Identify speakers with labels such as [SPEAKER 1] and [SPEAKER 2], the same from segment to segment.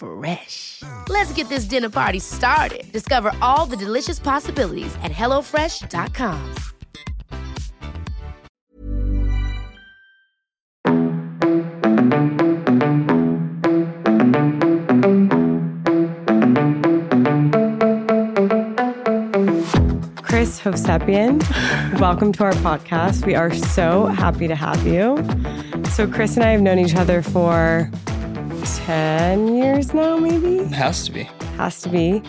[SPEAKER 1] Fresh. Let's get this dinner party started. Discover all the delicious possibilities at hellofresh.com.
[SPEAKER 2] Chris Hovsepian, welcome to our podcast. We are so happy to have you. So, Chris and I have known each other for 10 years now, maybe?
[SPEAKER 3] It has to be.
[SPEAKER 2] Has to be.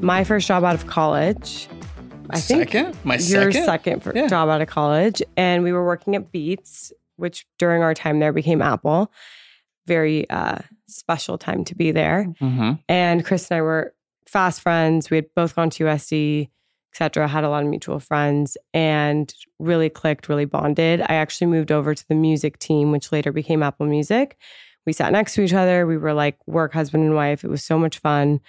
[SPEAKER 2] My first job out of college. I think
[SPEAKER 3] Second? My
[SPEAKER 2] your
[SPEAKER 3] second?
[SPEAKER 2] second
[SPEAKER 3] Yeah.
[SPEAKER 2] job out of college. And we were working at Beats, which during our time there became Apple. Very uh, special time to be there.
[SPEAKER 3] Mm-hmm.
[SPEAKER 2] And Chris and I were fast friends. We had both gone to USC, et cetera, had a lot of mutual friends and really clicked, really bonded. I actually moved over to the music team, which later became Apple Music. We sat next to each other. We were like work husband and wife. It was so much fun.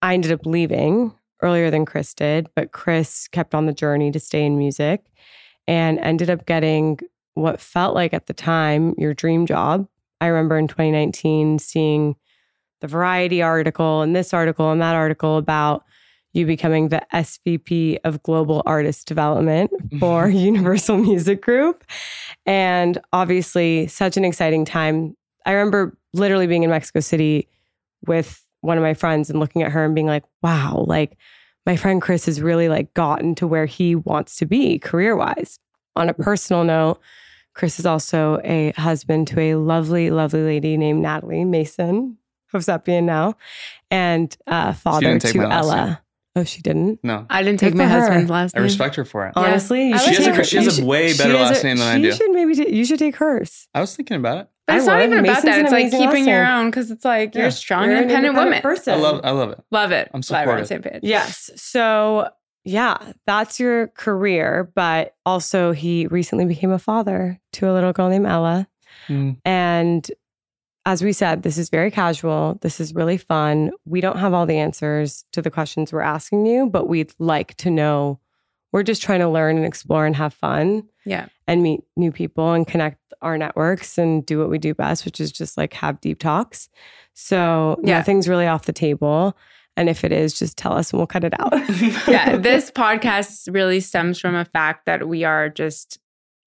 [SPEAKER 2] I ended up leaving earlier than Chris did, but Chris kept on the journey to stay in music and ended up getting what felt like at the time your dream job. I remember in 2019 seeing the Variety article and this article and that article about you becoming the SVP of Global Artist Development mm-hmm. for Universal Music Group. And obviously, such an exciting time. I remember literally being in Mexico City with one of my friends and looking at her and being like, wow, like my friend Chris has really like gotten to where he wants to be career wise. On a personal note, Chris is also a husband to a lovely, lovely lady named Natalie Mason, Hovsepian now, and uh, father to Ella.
[SPEAKER 3] Name.
[SPEAKER 2] Oh, she didn't?
[SPEAKER 3] No.
[SPEAKER 4] I didn't take
[SPEAKER 2] Good
[SPEAKER 4] my
[SPEAKER 2] for her.
[SPEAKER 4] husband's last name.
[SPEAKER 3] I
[SPEAKER 4] name.
[SPEAKER 3] respect her for it.
[SPEAKER 4] Yeah.
[SPEAKER 2] Honestly, you
[SPEAKER 4] I
[SPEAKER 2] should
[SPEAKER 4] like
[SPEAKER 2] take
[SPEAKER 4] her.
[SPEAKER 2] her-
[SPEAKER 4] She has
[SPEAKER 3] a way better
[SPEAKER 2] has
[SPEAKER 3] last name than I
[SPEAKER 2] she
[SPEAKER 3] do.
[SPEAKER 2] should maybe ta- you should take hers.
[SPEAKER 3] I was thinking about it.
[SPEAKER 4] But it's
[SPEAKER 2] I
[SPEAKER 4] not
[SPEAKER 2] would.
[SPEAKER 4] even about
[SPEAKER 2] Mason's
[SPEAKER 4] that.
[SPEAKER 2] an
[SPEAKER 4] It's like
[SPEAKER 2] amazing
[SPEAKER 4] keeping your
[SPEAKER 2] hustle.
[SPEAKER 4] own because it's like you're
[SPEAKER 3] Yeah.
[SPEAKER 4] a strong,
[SPEAKER 2] You're an
[SPEAKER 4] independent, woman.
[SPEAKER 2] person.
[SPEAKER 3] I love I love it.
[SPEAKER 4] Love it.
[SPEAKER 3] I'm
[SPEAKER 4] Glad we're on the
[SPEAKER 3] supportive.
[SPEAKER 4] same page.
[SPEAKER 2] Yes. So, yeah, that's your career. But also, he recently became a father to a little girl named Ella.
[SPEAKER 3] Mm.
[SPEAKER 2] And as we said, this is very casual. This is really fun. We don't have all the answers to the questions we're asking you, but we'd like to know. We're just trying to learn and explore and have fun
[SPEAKER 4] Yeah.
[SPEAKER 2] and meet new people and connect our networks and do what we do best, which is just like have deep talks. So
[SPEAKER 4] Yeah.
[SPEAKER 2] nothing's really off the table. And if it is, just tell us and we'll cut it out.
[SPEAKER 4] yeah, this podcast really stems from a fact that we are just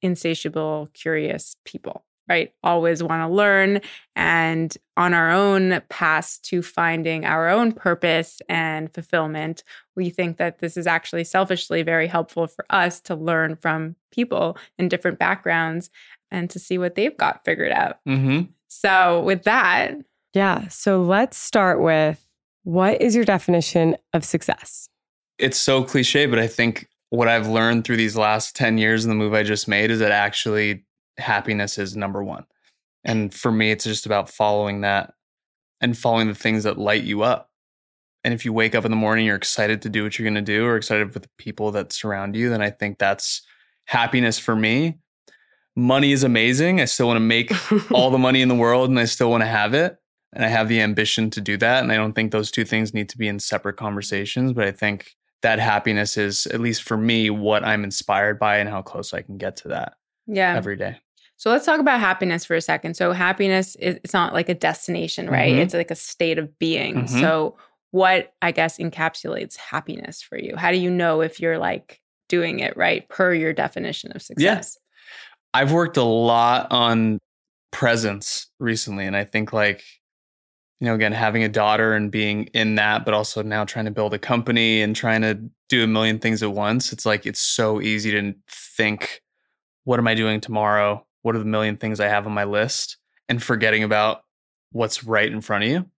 [SPEAKER 4] insatiable, curious people, right? Always want to learn and on our own path to finding our own purpose and fulfillment, we think that this is actually selfishly very helpful for us to learn from people in different backgrounds and to see what they've got figured out.
[SPEAKER 3] Mm-hmm.
[SPEAKER 4] So, with that,
[SPEAKER 2] yeah. So let's start with what is your definition of success?
[SPEAKER 3] It's so cliche, but I think what I've learned through these last 10 years in the move I just made is that actually happiness is number one. And for me, it's just about following that and following the things that light you up. And if you wake up in the morning, you're excited to do what you're going to do or excited with the people that surround you, then I think that's happiness for me. Money is amazing. I still want to make all the money in the world and I still want to have it. And I have the ambition to do that. And I don't think those two things need to be in separate conversations, but I think that happiness is, at least for me, what I'm inspired by and how close I can get to that
[SPEAKER 4] Yeah.
[SPEAKER 3] every day.
[SPEAKER 4] So let's talk about happiness for a second. So happiness is it's not like a destination, right?
[SPEAKER 3] Mhm.
[SPEAKER 4] It's like a state of being.
[SPEAKER 3] Mhm.
[SPEAKER 4] So what I guess encapsulates happiness for you? How do you know if you're like doing it right per your definition of success?
[SPEAKER 3] I've worked a lot on presence recently. And I think, like, you know, again, having a daughter and being in that, but also now trying to build a company and trying to do a million things at once. It's like, it's so easy to think, what am I doing tomorrow? What are the million things I have on my list? And forgetting about what's right in front of you.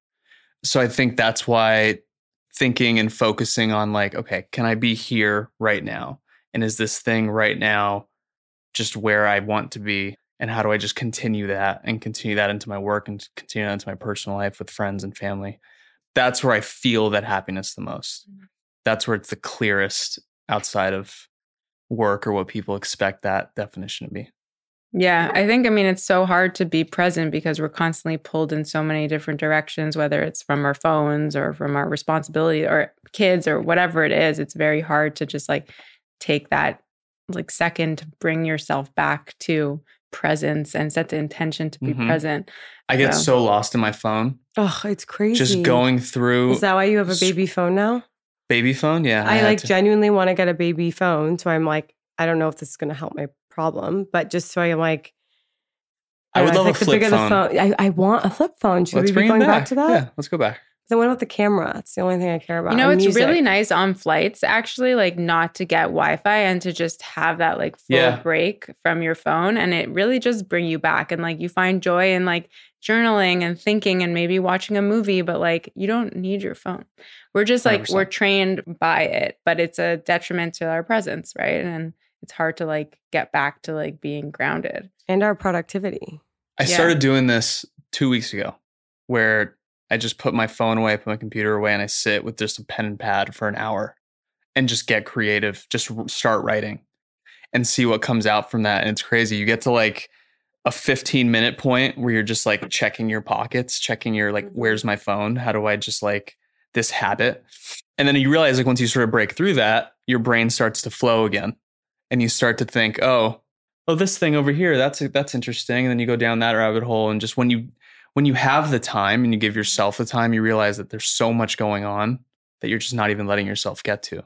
[SPEAKER 3] So I think that's why thinking and focusing on, like, okay, can I be here right now? And is this thing right now just where I want to be? And how do I just continue that and continue that into my work and continue that into my personal life with friends and family? That's where I feel that happiness the most. Mm-hmm. That's where it's the clearest outside of work or what people expect that definition to be.
[SPEAKER 4] Yeah, I think I mean it's so hard to be present because we're constantly pulled in so many different directions whether it's from our phones or from our responsibility or kids or whatever it is. It's very hard to just like take that like second to bring yourself back to presence and set the intention to be
[SPEAKER 3] Mhm.
[SPEAKER 4] present.
[SPEAKER 3] I get so lost in my phone,
[SPEAKER 2] Oh, it's crazy.
[SPEAKER 3] just going through
[SPEAKER 2] Is that why you have a baby phone now?
[SPEAKER 3] baby phone. Yeah.
[SPEAKER 2] I
[SPEAKER 3] had
[SPEAKER 2] like
[SPEAKER 3] to-
[SPEAKER 2] genuinely want to get a baby phone. So I'm like, I don't know if this is going to help my problem, but just so I'm like,
[SPEAKER 3] I would
[SPEAKER 2] know,
[SPEAKER 3] love a flip
[SPEAKER 2] bigger the
[SPEAKER 3] phone.
[SPEAKER 2] I, I want a flip phone. Should
[SPEAKER 3] Let's
[SPEAKER 2] we be
[SPEAKER 3] it
[SPEAKER 2] going
[SPEAKER 3] back.
[SPEAKER 2] back. to that?
[SPEAKER 3] Yeah, let's go back.
[SPEAKER 2] Then what about the camera? It's the only thing I care about.
[SPEAKER 4] You know, it's
[SPEAKER 2] music.
[SPEAKER 4] really nice on flights actually, like not to get Wi-Fi and to just have that like full
[SPEAKER 3] Yeah.
[SPEAKER 4] break from your phone, and it really just bring you back and like you find joy in like journaling and thinking and maybe watching a movie, but like you don't need your phone. We're just like
[SPEAKER 3] 100%.
[SPEAKER 4] we're trained by it, but it's a detriment to our presence, right? And it's hard to like get back to like being grounded.
[SPEAKER 2] and our productivity.
[SPEAKER 3] I
[SPEAKER 4] Yeah.
[SPEAKER 3] started doing this two weeks ago where I just put my phone away, put my computer away, and I sit with just a pen and pad for an hour and just get creative, just start writing and see what comes out from that. And it's crazy. You get to like a 15 minute point where you're just like checking your pockets, checking your like, mm-hmm. where's my phone? How do I just like this habit? And then you realize like once you sort of break through that, your brain starts to flow again. And you start to think, oh, oh, this thing over here, that's that's interesting. And then you go down that rabbit hole. And just when you when you have the time and you give yourself the time, you realize that there's so much going on that you're just not even letting yourself get to.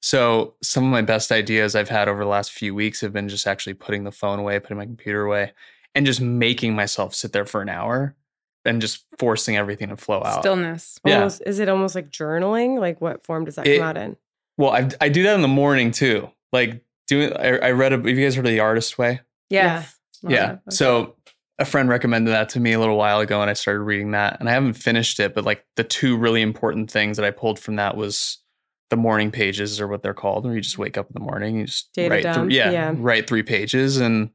[SPEAKER 3] So some of my best ideas I've had over the last few weeks have been just actually putting the phone away, putting my computer away, and just making myself sit there for an hour and just forcing everything to flow out.
[SPEAKER 4] Stillness.
[SPEAKER 3] Yeah.
[SPEAKER 2] Almost, Is it almost like journaling? Like what form does that
[SPEAKER 3] It-
[SPEAKER 2] come out in?
[SPEAKER 3] well, I, I do that in the morning too. Like doing, I, I read, a, have you guys heard of the artist way?
[SPEAKER 4] Yes. Love
[SPEAKER 3] yeah.
[SPEAKER 4] that book.
[SPEAKER 3] So a friend recommended that to me a little while ago, and I started reading that. And I haven't finished it, but like the two really important things that I pulled from that was the morning pages, or what they're called, where you just wake up in the morning, you just
[SPEAKER 2] Data
[SPEAKER 3] write,
[SPEAKER 2] dump,
[SPEAKER 3] three, yeah,
[SPEAKER 2] yeah.
[SPEAKER 3] write three pages, and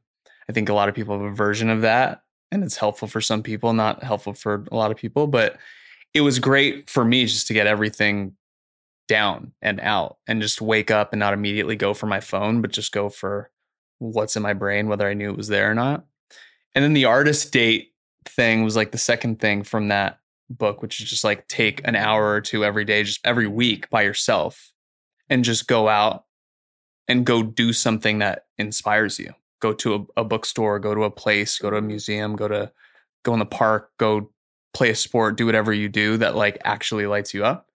[SPEAKER 3] I think a lot of people have a version of that, and it's helpful for some people, not helpful for a lot of people, but it was great for me just to get everything down and out and just wake up and not immediately go for my phone, but just go for what's in my brain, whether I knew it was there or not. And then the artist date thing was like the second thing from that book, which is just like take an hour or two every day, just every week by yourself and just go out and go do something that inspires you. Go to a, a bookstore, go to a place, go to a museum, go to go in the park, go play a sport, do whatever you do that like actually lights you up.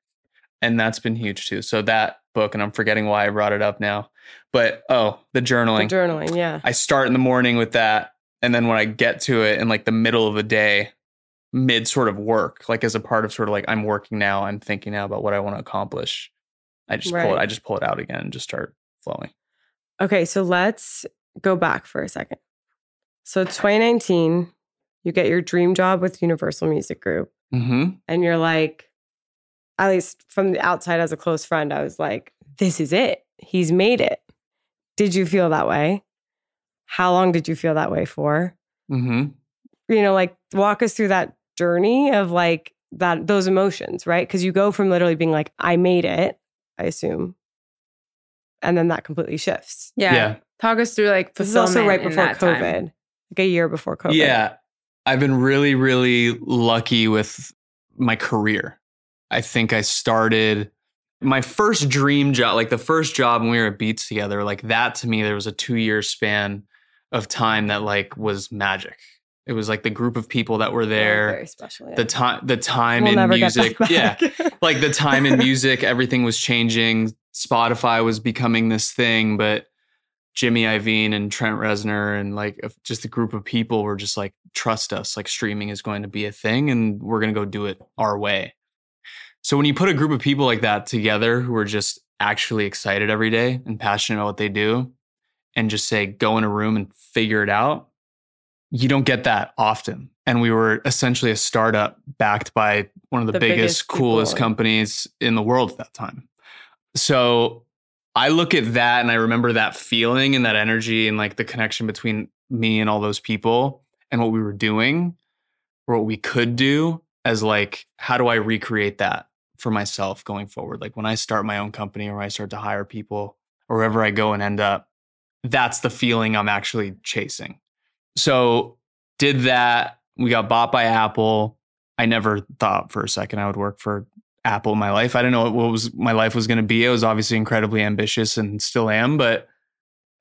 [SPEAKER 3] And that's been huge too. So that book, and I'm forgetting why I brought it up now, but oh, the
[SPEAKER 2] The
[SPEAKER 3] journaling.
[SPEAKER 2] journaling, yeah.
[SPEAKER 3] I start in the morning with that. And then when I get to it in like the middle of the day, mid sort of work, like as a part of sort of like I'm working now, I'm thinking now about what I want to accomplish. I just pull it, I just pull it out again and just start flowing.
[SPEAKER 2] Okay, so let's go back for a second. So 2019, you get your dream job with Universal Music Group,
[SPEAKER 3] Mm-hmm.
[SPEAKER 2] and you're like, at least from the outside as a close friend, I was like, this is it. He's made it. Did you feel that way? How long did you feel that way for?
[SPEAKER 3] Mm-hmm.
[SPEAKER 2] You know, like walk us through that journey of like that those emotions, right? Because you go from literally being like, I made it, I assume. And then that completely shifts.
[SPEAKER 4] yeah.
[SPEAKER 3] Yeah.
[SPEAKER 4] Talk us through like
[SPEAKER 2] This is also right before
[SPEAKER 4] that time.
[SPEAKER 2] COVID, like a year before COVID.
[SPEAKER 3] Yeah. I've been really, really lucky with my career. I think I started my first dream job, like the first job when we were at Beats together, like that to me, there was a two year span of time that like was magic. It was like the group of people that were there,
[SPEAKER 2] Very special. Yeah.
[SPEAKER 3] the time, the time
[SPEAKER 2] We'll
[SPEAKER 3] in music. Yeah, like the time in music, everything was changing. Spotify was becoming this thing, but Jimmy Iovine and Trent Reznor and like just a group of people were just like, trust us, like streaming is going to be a thing and we're going to go do it our way. So when you put a group of people like that together who are just actually excited every day and passionate about what they do and just say, go in a room and figure it out, you don't get that often. And we were essentially a startup backed by one of the,
[SPEAKER 2] The
[SPEAKER 3] biggest,
[SPEAKER 2] biggest
[SPEAKER 3] coolest companies in the world at that time. So I look at that and I remember that feeling and that energy and like the connection between me and all those people and what we were doing or what we could do as like, how do I recreate that for myself going forward? Like when I start my own company or I start to hire people or wherever I go and end up, that's the feeling I'm actually chasing. So did that. We got bought by Apple. I never thought for a second I would work for Apple in my life. I didn't know what was my life was going to be. I was obviously incredibly ambitious and still am, but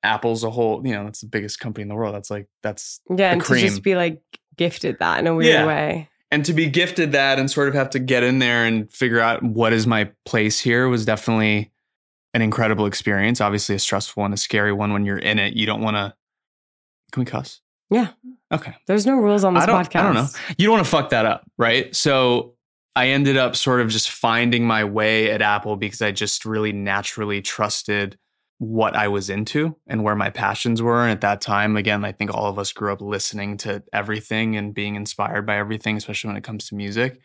[SPEAKER 3] Apple's a whole, you know, that's the biggest company in the world. That's like that's
[SPEAKER 2] yeah, and to just be like gifted that in a weird
[SPEAKER 3] Yeah.
[SPEAKER 2] way.
[SPEAKER 3] And to be gifted that and sort of have to get in there and figure out what is my place here was definitely an incredible experience. Obviously a stressful and a scary one when you're in it. You don't want to Can we cuss?
[SPEAKER 2] Yeah.
[SPEAKER 3] Okay.
[SPEAKER 2] There's no rules on this
[SPEAKER 3] I
[SPEAKER 2] podcast.
[SPEAKER 3] I don't know. You don't want to fuck that up, right? So I ended up sort of just finding my way at Apple because I just really naturally trusted what I was into and where my passions were. And at that time, again, I think all of us grew up listening to everything and being inspired by everything, especially when it comes to music.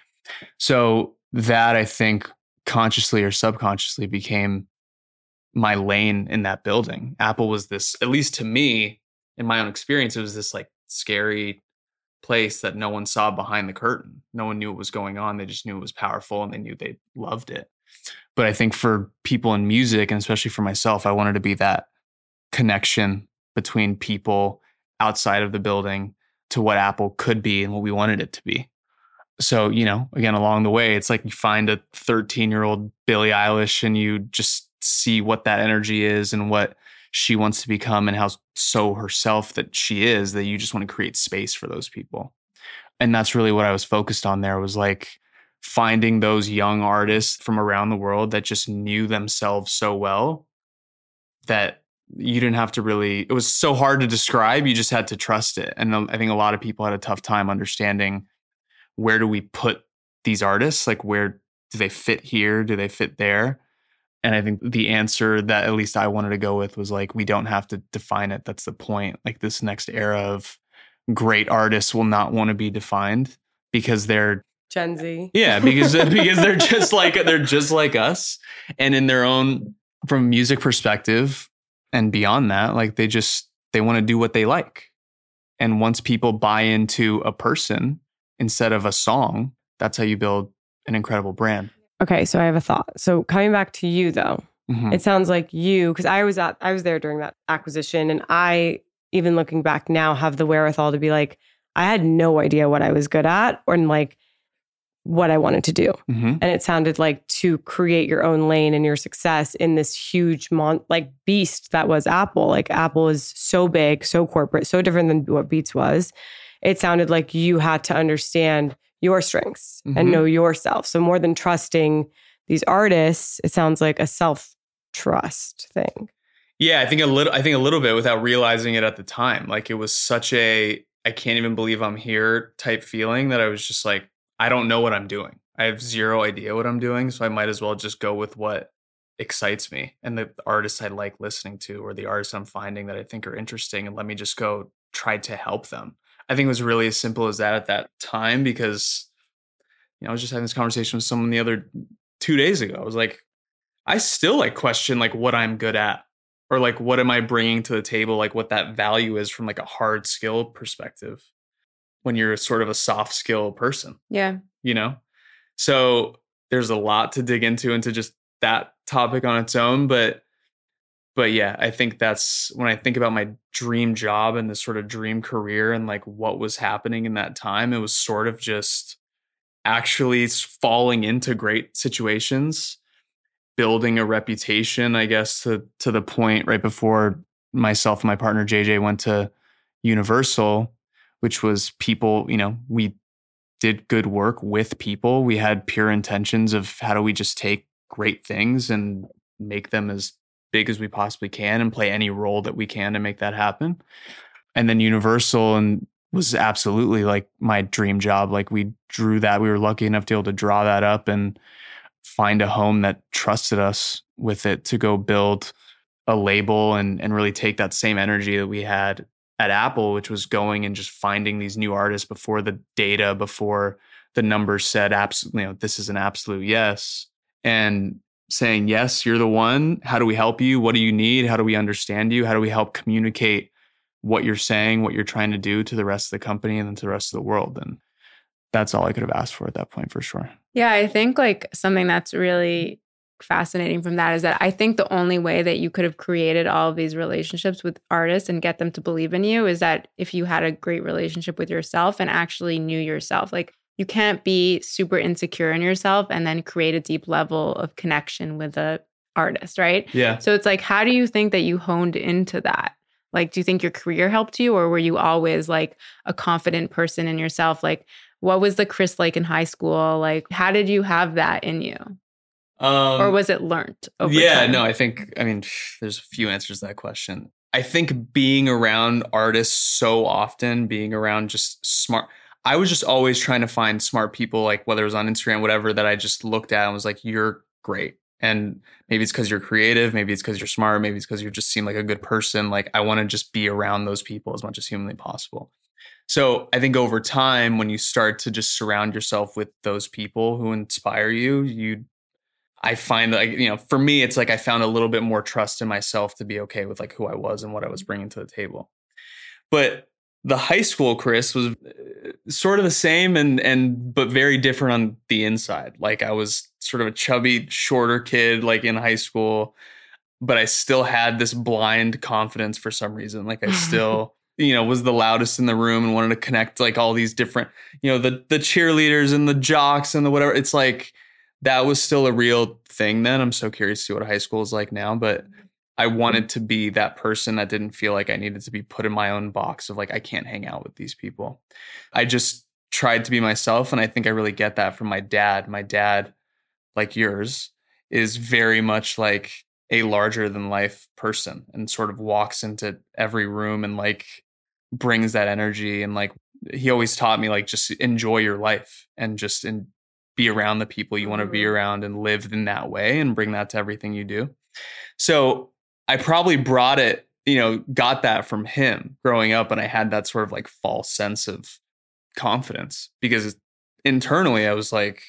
[SPEAKER 3] So that I think consciously or subconsciously became my lane in that building. Apple was this, at least to me, in my own experience, it was this like scary place that no one saw behind the curtain. No one knew what was going on. They just knew it was powerful and they knew they loved it. But I think for people in music, and especially for myself, I wanted to be that connection between people outside of the building to what Apple could be and what we wanted it to be. So, you know, again, along the way, it's like you find a 13 year old Billie Eilish and you just see what that energy is and what she wants to become and how so herself that she is that you just want to create space for those people. And that's really what I was focused on there was like finding those young artists from around the world that just knew themselves so well that you didn't have to really it was so hard to describe you just had to trust it. And um, i think a lot of people had a tough time understanding where do we put these artists? Like where do they fit here? Do they fit there? And i think the answer that at least i wanted to go with was like we don't have to define it. That's the point. Like this next era of great artists will not want to be defined because they're
[SPEAKER 2] Gen Z.
[SPEAKER 3] yeah, because because they're just like they're just like us, and in their own from music perspective and beyond that, like they just they want to do what they like, and once people buy into a person instead of a song, that's how you build an incredible brand.
[SPEAKER 2] Okay, so I have a thought. So coming back to you though,
[SPEAKER 3] Mhm.
[SPEAKER 2] it sounds like you because I was at I was there during that acquisition, and I even looking back now have the wherewithal to be like I had no idea what I was good at or like what I wanted to do.
[SPEAKER 3] Mhm.
[SPEAKER 2] And it sounded like to create your own lane and your success in this huge mon like beast that was Apple. Like Apple is so big, so corporate, so different than what Beats was. It sounded like you had to understand your strengths
[SPEAKER 3] Mhm.
[SPEAKER 2] and know yourself. So more than trusting these artists, it sounds like a self trust thing.
[SPEAKER 3] Yeah, I think a little. I think a little bit without realizing it at the time. Like it was such a I can't even believe I'm here type feeling that I was just like I don't know what I'm doing. I have zero idea what I'm doing, so I might as well just go with what excites me and the artists I like listening to or the artists I'm finding that I think are interesting and let me just go try to help them. I think it was really as simple as that at that time because you know, I was just having this conversation with someone the other 2 days ago. I was like I still like question like what I'm good at or like what am I bringing to the table like what that value is from like a hard skill perspective when you're sort of a soft skill person
[SPEAKER 4] Yeah.
[SPEAKER 3] you know so there's a lot to dig into into just that topic on its own but but yeah i think that's when i think about my dream job and this sort of dream career and like what was happening in that time it was sort of just actually falling into great situations building a reputation, I guess, to to the point right before myself and my partner JJ went to Universal, which was people, you know, we did good work with people. We had pure intentions of how do we just take great things and make them as big as we possibly can and play any role that we can to make that happen. And then Universal and was absolutely like my dream job. Like we drew that. We were lucky enough to be able to draw that up and find a home that trusted us with it to go build a label and and really take that same energy that we had at Apple, which was going and just finding these new artists before the data, before the numbers said absolutely, you know, this is an absolute yes. And saying, yes, you're the one. How do we help you? What do you need? How do we understand you? How do we help communicate what you're saying, what you're trying to do to the rest of the company and then to the rest of the world? And that's all I could have asked for at that point for sure.
[SPEAKER 4] Yeah, I think like something that's really fascinating from that is that I think the only way that you could have created all of these relationships with artists and get them to believe in you is that if you had a great relationship with yourself and actually knew yourself. Like you can't be super insecure in yourself and then create a deep level of connection with a artist, right?
[SPEAKER 3] Yeah.
[SPEAKER 4] So it's like how do you think that you honed into that? Like do you think your career helped you or were you always like a confident person in yourself? Like what was the Chris like in high school? Like how did you have that in you?
[SPEAKER 3] Um,
[SPEAKER 4] or was it learned over
[SPEAKER 3] yeah,
[SPEAKER 4] time?
[SPEAKER 3] no, I think, I mean, there's a few answers to that question. I think being around artists so often, being around just smart, I was just always trying to find smart people, like whether it was on Instagram, whatever, that I just looked at and was like, you're great. And maybe it's because you're creative, maybe it's because you're smart, maybe it's because you just seem like a good person. Like I want to just be around those people as much as humanly possible. So I think over time, when you start to just surround yourself with those people who inspire you, you I find that you know, for me, it's like I found a little bit more trust in myself to be okay with like who I was and what I was bringing to the table. But the high school Chris was uh, sort of the same and and but very different on the inside. Like I was sort of a chubby, shorter kid, like in high school, but I still had this blind confidence for some reason. Like I still you know was the loudest in the room and wanted to connect like all these different you know the the cheerleaders and the jocks and the whatever it's like that was still a real thing then. I'm so curious to see what high school is like now, but mm-hmm. I wanted to be that person that didn't feel like I needed to be put in my own box of like, I can't hang out with these people. I just tried to be myself. And I think I really get that from my dad. My dad, like yours, is very much like a larger than life person and sort of walks into every room and like brings that energy. And like, he always taught me, like, just enjoy your life and just in, be around the people you want to be
[SPEAKER 4] Mm-hmm.
[SPEAKER 3] around and live in that way and bring that to everything you do. So I probably brought it, you know, got that from him growing up. And I had that sort of like false sense of confidence because internally I was like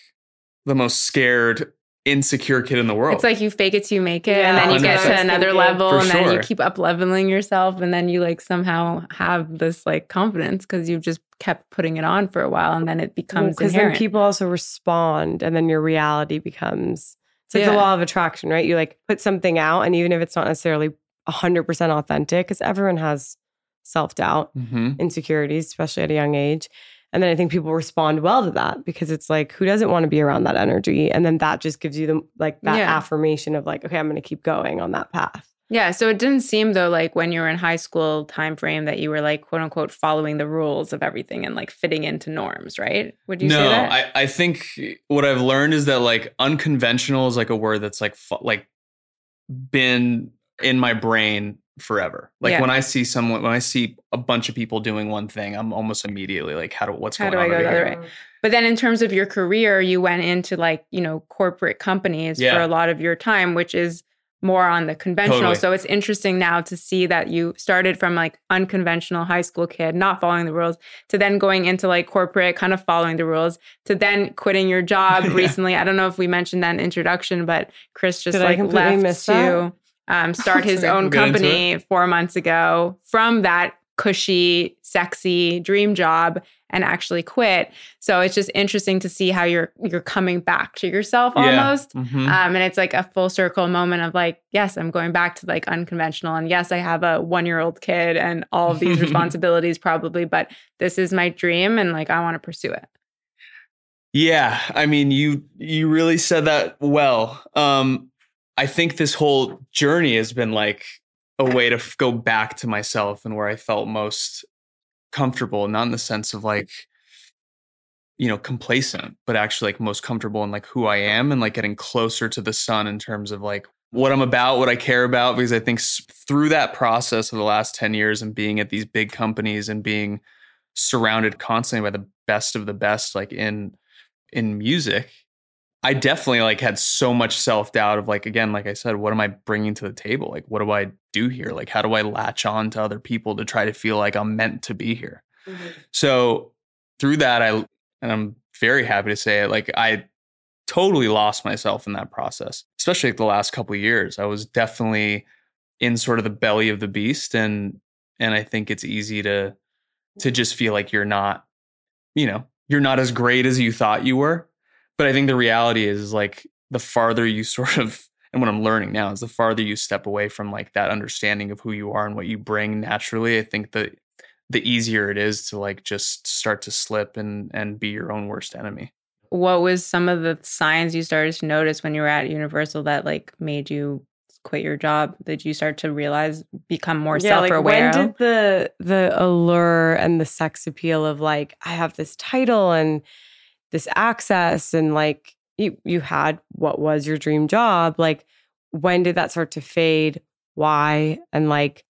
[SPEAKER 3] the most scared, insecure kid in the world.
[SPEAKER 4] It's like you fake it till you make it, and then you get to another level,
[SPEAKER 3] For
[SPEAKER 4] and then you keep up leveling yourself, and then you like somehow have this like confidence because you just kept putting it on for a while, and then it becomes
[SPEAKER 2] because then people also respond and then your reality becomes it's like
[SPEAKER 4] Yeah.
[SPEAKER 2] the law of attraction right you like put something out and even if it's not necessarily 100% authentic because everyone has self-doubt
[SPEAKER 3] Mhm.
[SPEAKER 2] insecurities especially at a young age and then i think people respond well to that because it's like who doesn't want to be around that energy and then that just gives you the like that
[SPEAKER 4] Yeah.
[SPEAKER 2] affirmation of like okay i'm going to keep going on that path
[SPEAKER 4] yeah, so it didn't seem though like when you were in high school time frame that you were like quote unquote following the rules of everything and like fitting into norms, right? Would you
[SPEAKER 3] no,
[SPEAKER 4] say that?
[SPEAKER 3] I, I think what I've learned is that like unconventional is like a word that's like like been in my brain forever. Like
[SPEAKER 4] Yeah.
[SPEAKER 3] when I see someone, when I see a bunch of people doing one thing, I'm almost immediately like, how do what's
[SPEAKER 4] How
[SPEAKER 3] going
[SPEAKER 4] do I
[SPEAKER 3] on
[SPEAKER 4] go
[SPEAKER 3] over
[SPEAKER 4] the other
[SPEAKER 3] here?
[SPEAKER 4] way? But then in terms of your career, you went into like, you know, corporate companies for a lot of your time, which is more on the conventional.
[SPEAKER 3] Totally.
[SPEAKER 4] So it's interesting now to see that you started from like unconventional high school kid, not following the rules, to then going into like corporate, kind of following the rules, to then quitting your job
[SPEAKER 3] Yeah.
[SPEAKER 4] recently. I don't know if we mentioned that in introduction, but Chris just
[SPEAKER 2] Did
[SPEAKER 4] like left
[SPEAKER 2] miss
[SPEAKER 4] to
[SPEAKER 2] that?
[SPEAKER 4] Um, start his own
[SPEAKER 3] we'll get into
[SPEAKER 4] company four months ago from that cushy, sexy dream job and actually quit. So it's just interesting to see how you're you're coming back to yourself
[SPEAKER 3] Yeah.
[SPEAKER 4] almost.
[SPEAKER 3] Mhm.
[SPEAKER 4] Um, and it's like a full circle moment of like, yes, I'm going back to like unconventional. And yes, I have a one year old kid and all of these responsibilities probably, but this is my dream and like I want to pursue it.
[SPEAKER 3] Yeah, I mean, you you really said that well. Um, I think this whole journey has been like a way to f- go back to myself and where I felt most comfortable, not in the sense of like, you know, complacent, but actually like most comfortable in like who I am and like getting closer to the sun in terms of like what I'm about, what I care about. Because I think through that process of the last 10 years and being at these big companies and being surrounded constantly by the best of the best, like in in music, I definitely like had so much self doubt of like again, like I said, what am I bringing to the table? Like, what do I do here? Like, how do I latch on to other people to try to feel like I'm meant to be here? Mm-hmm. So through that, I and I'm very happy to say it. Like I totally lost myself in that process, especially like the last couple of years. I was definitely in sort of the belly of the beast, and and I think it's easy to to just feel like you're not, you know, you're not as great as you thought you were. But I think the reality is, is like the farther you sort of and what I'm learning now is the farther you step away from like that understanding of who you are and what you bring naturally, I think that the easier it is to like just start to slip and and be your own worst enemy.
[SPEAKER 4] What was some of the signs you started to notice when you were at Universal that like made you quit your job? Did you start to realize become more
[SPEAKER 2] Yeah,
[SPEAKER 4] self-aware?
[SPEAKER 2] when did the the allure and the sex appeal of like I have this title and this access and like you you had what was your dream job like when did that start to fade why and like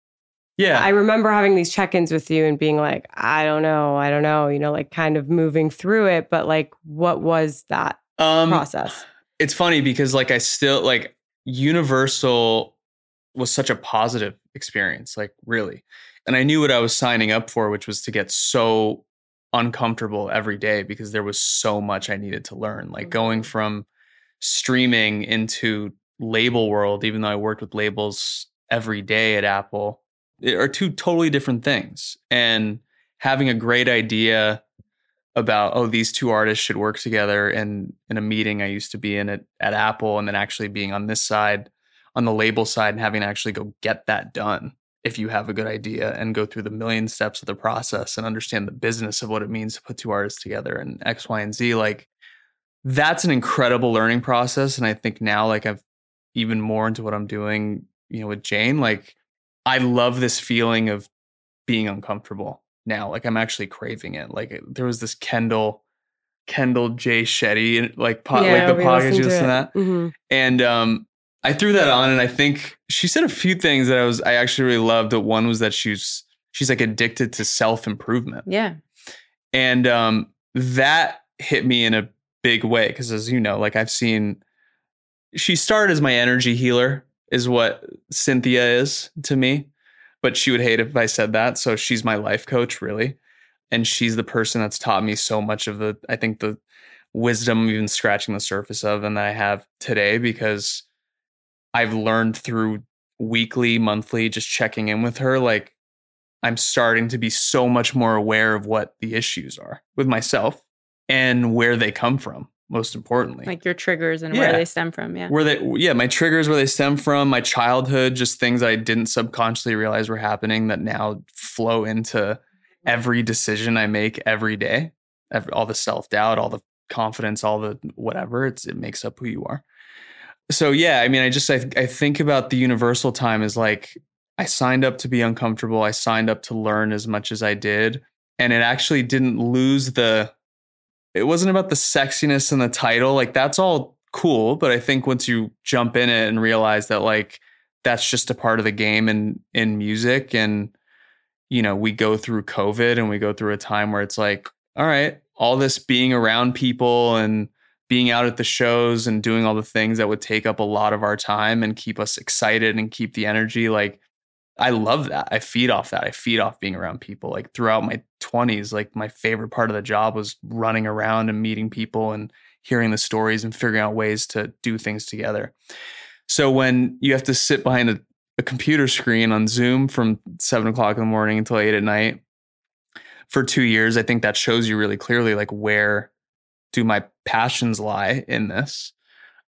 [SPEAKER 3] Yeah.
[SPEAKER 2] I remember having these check-ins with you and being like I don't know I don't know you know like kind of moving through it but like what was that
[SPEAKER 3] um
[SPEAKER 2] process
[SPEAKER 3] it's funny because like I still like Universal was such a positive experience, like really. And I knew what I was signing up for, which was to get so uncomfortable every day because there was so much I needed to learn. Like going mm-hmm. from streaming into label world, even though I worked with labels every day at Apple, it are two totally different things. And having a great idea about oh these two artists should work together and in a meeting I used to be in at, at Apple and then actually being on this side on the label side and having to actually go get that done if you have a good idea and go through the million steps of the process and understand the business of what it means to put two artists together and X, Y, and Z. Like that's an incredible learning process. And I think now like I've even more into what I'm doing, you know, with Jane, like I love this feeling of being uncomfortable now. Like I'm actually craving it. Like there was this Kendall, Kendall Jay Shetty, like po- like the podcast you
[SPEAKER 2] listened to
[SPEAKER 3] listen to
[SPEAKER 2] it.
[SPEAKER 3] that.
[SPEAKER 2] Mhm.
[SPEAKER 3] And um, I threw that on, and I think she said a few things that I was I actually really loved. That one was that she's she's like addicted to self improvement,
[SPEAKER 4] yeah.
[SPEAKER 3] and um, that hit me in a big way because, as you know, like I've seen, she started as my energy healer, is what Cynthia is to me, but she would hate if I said that. So she's my life coach, really, and she's the person that's taught me so much of the I think the wisdom even scratching the surface of and that I have today because I've learned through weekly, monthly, just checking in with her, like I'm starting to be so much more aware of what the issues are with myself and where they come from, most importantly.
[SPEAKER 4] Like your triggers and
[SPEAKER 3] Yeah.
[SPEAKER 4] where they stem from. Yeah.
[SPEAKER 3] where they yeah, my triggers where they stem from, my childhood, just things I didn't subconsciously realize were happening that now flow into mm-hmm. every decision I make every day. Every, all the self-doubt, all the confidence, all the whatever, it's it makes up who you are. So yeah, I mean, I just I, I think about the universal time as like I signed up to be uncomfortable. I signed up to learn as much as I did, and it actually didn't lose the. It wasn't about the sexiness and the title. Like that's all cool, but I think once you jump in it and realize that like that's just a part of the game in in music, and you know we go through COVID and we go through a time where it's like, all right, all this being around people and being out at the shows and doing all the things that would take up a lot of our time and keep us excited and keep the energy like I love that. I feed off that. I feed off being around people. Like throughout my 20s, like my favorite part of the job was running around and meeting people and hearing the stories and figuring out ways to do things together. So when you have to sit behind a, a computer screen on Zoom from seven o'clock in the morning until eight at night for two years, I think that shows you really clearly like where do my passions lie in this?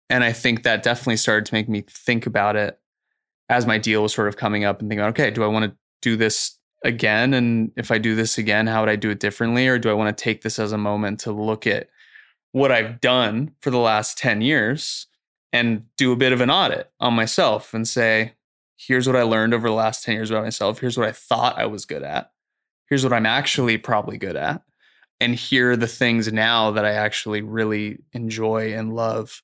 [SPEAKER 3] And I think that definitely started to make me think about it as my deal was sort of coming up and thinking, okay, do I want to do this again? And if I do this again, how would I do it differently? Or do I want to take this as a moment to look at what I've done for the last 10 years and do a bit of an audit on myself and say, here's what I learned over the last 10 years about myself. Here's what I thought I was good at. Here's what I'm actually probably good at. And here are the things now that I actually really enjoy and love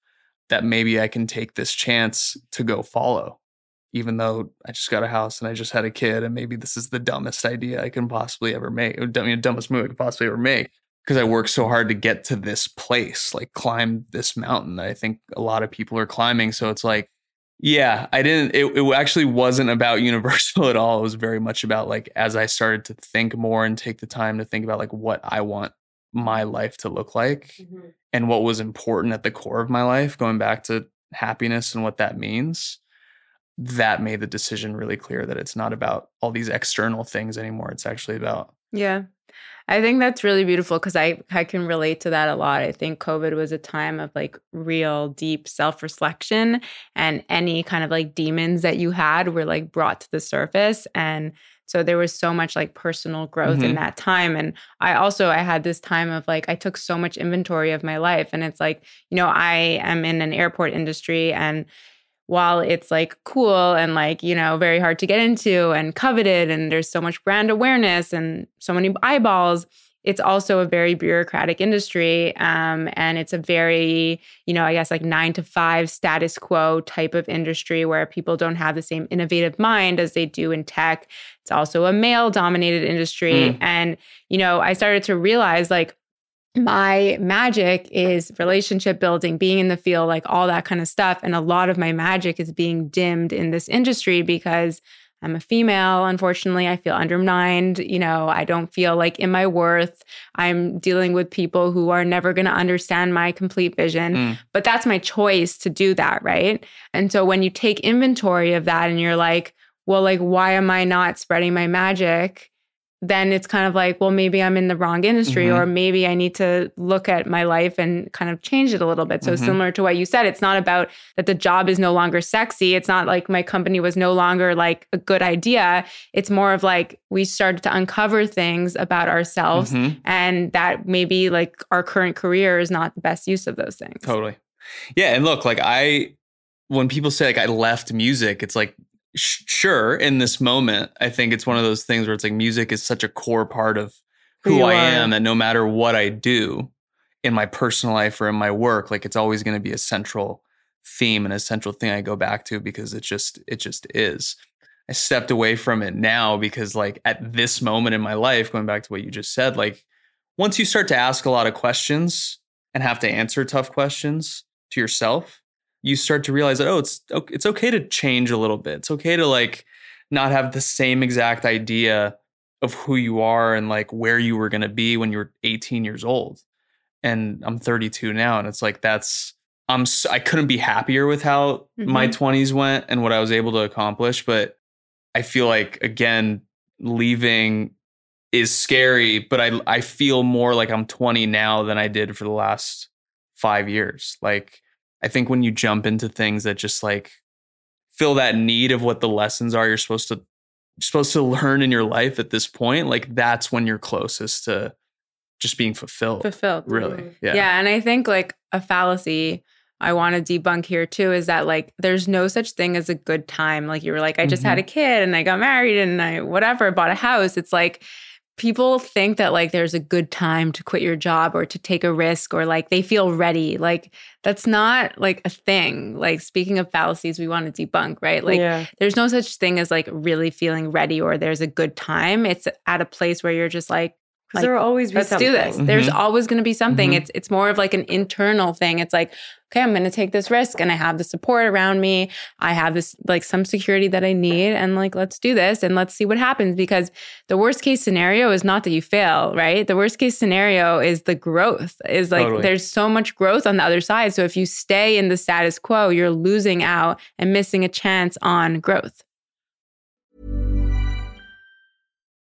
[SPEAKER 3] that maybe I can take this chance to go follow, even though I just got a house and I just had a kid. And maybe this is the dumbest idea I can possibly ever make, or dumbest move I could possibly ever make because I worked so hard to get to this place, like climb this mountain that I think a lot of people are climbing. So it's like, yeah, I didn't, it, it actually wasn't about Universal at all. It was very much about like, as I started to think more and take the time to think about like what I want my life to look like mm-hmm. and what was important at the core of my life, going back to happiness and what that means. That made the decision really clear that it's not about all these external things anymore. It's actually about
[SPEAKER 4] yeah I think that's really beautiful because I I can relate to that a lot. I think COVID was a time of like real deep self-reflection and any kind of like demons that you had were like brought to the surface and so there was so much like personal growth mm-hmm. in that time and I also I had this time of like I took so much inventory of my life and it's like, you know, I am in an airport industry and while it's like cool and like, you know, very hard to get into and coveted, and there's so much brand awareness and so many eyeballs, it's also a very bureaucratic industry. Um, and it's a very, you know, I guess like nine to five status quo type of industry where people don't have the same innovative mind as they do in tech. It's also a male dominated industry. Mm. And, you know, I started to realize like, my magic is relationship building, being in the field, like all that kind of stuff. And a lot of my magic is being dimmed in this industry because I'm a female. Unfortunately, I feel undermined. You know, I don't feel like in my worth. I'm dealing with people who are never going to understand my complete vision. Mm. But that's my choice to do that. Right. And so when you take inventory of that and you're like, well, like, why am I not spreading my magic? Then it's kind of like, well, maybe I'm in the wrong industry, mm-hmm. or maybe I need to look at my life and kind of change it a little bit. So, mm-hmm. similar to what you said, it's not about that the job is no longer sexy. It's not like my company was no longer like a good idea. It's more of like we started to uncover things about ourselves mm-hmm. and that maybe like our current career is not the best use of those things.
[SPEAKER 3] Totally. Yeah. And look, like I, when people say like I left music, it's like sure in this moment i think it's one of those things where it's like music is such a core part of who, who i am that no matter what i do in my personal life or in my work like it's always going to be a central theme and a central thing i go back to because it just it just is. I stepped away from it now because like at this moment in my life going back to what you just said like once you start to ask a lot of questions and have to answer tough questions to yourself you start to realize that oh it's it's okay to change a little bit. It's okay to like not have the same exact idea of who you are and like where you were going to be when you were 18 years old. And i'm 32 now and it's like that's i'm so, i couldn't be happier with how mm-hmm. my 20s went and what i was able to accomplish but i feel like again leaving is scary but i i feel more like i'm 20 now than i did for the last 5 years. Like I think when you jump into things that just like fill that need of what the lessons are you're supposed to you're supposed to learn in your life at this point, like that's when you're closest to just being fulfilled.
[SPEAKER 4] Fulfilled.
[SPEAKER 3] Really. Mm-hmm. Yeah.
[SPEAKER 4] Yeah. And I think like a fallacy I want to debunk here too is that like there's no such thing as a good time. Like you were like, I just mm-hmm. had a kid and I got married and I whatever, bought a house. It's like people think that like there's a good time to quit your job or to take a risk or like they feel ready. Like that's not like a thing. Like speaking of fallacies we want to debunk right? Like yeah. there's no such thing as like really feeling ready or there's a good time. It's at a place where you're just like
[SPEAKER 2] like, there will always be
[SPEAKER 4] let's
[SPEAKER 2] something.
[SPEAKER 4] do this. Mm-hmm. There's always going to be something. Mm-hmm. It's it's more of like an internal thing. It's like, okay, I'm going to take this risk, and I have the support around me. I have this like some security that I need, and like let's do this and let's see what happens. Because the worst case scenario is not that you fail, right? The worst case scenario is the growth. Is like totally. there's so much growth on the other side. So if you stay in the status quo, you're losing out and missing a chance on growth.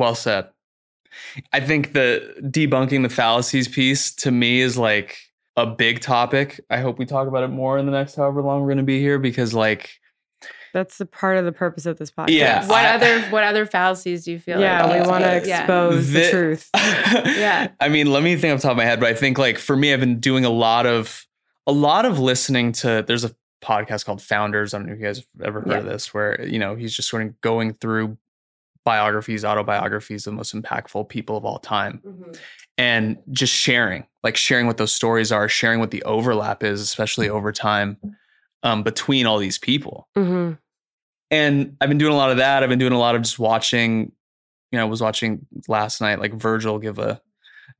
[SPEAKER 3] Well said. I think the debunking the fallacies piece to me is like a big topic. I hope we talk about it more in the next however long we're going to be here because like
[SPEAKER 2] That's the part of the purpose of this podcast.
[SPEAKER 3] Yeah.
[SPEAKER 4] What
[SPEAKER 3] I-
[SPEAKER 4] other what other fallacies do you feel?
[SPEAKER 2] Yeah,
[SPEAKER 4] like
[SPEAKER 2] we want to
[SPEAKER 4] Yeah.
[SPEAKER 2] expose the truth.
[SPEAKER 4] Yeah.
[SPEAKER 3] I mean, let me think off the top of my head, but I think like for me, I've been doing a lot of a lot of listening to there's a podcast called Founders. I don't know if you guys have ever heard of this, where you know, he's just sort of going through biographies, autobiographies of the most impactful people of all time. And just sharing, like sharing what those stories are, sharing what the overlap is, especially over time, um, between all these people
[SPEAKER 2] hmm
[SPEAKER 3] and I've been doing a lot of that. I've been doing a lot of just watching. You know, I was watching last night, like Virgil give a,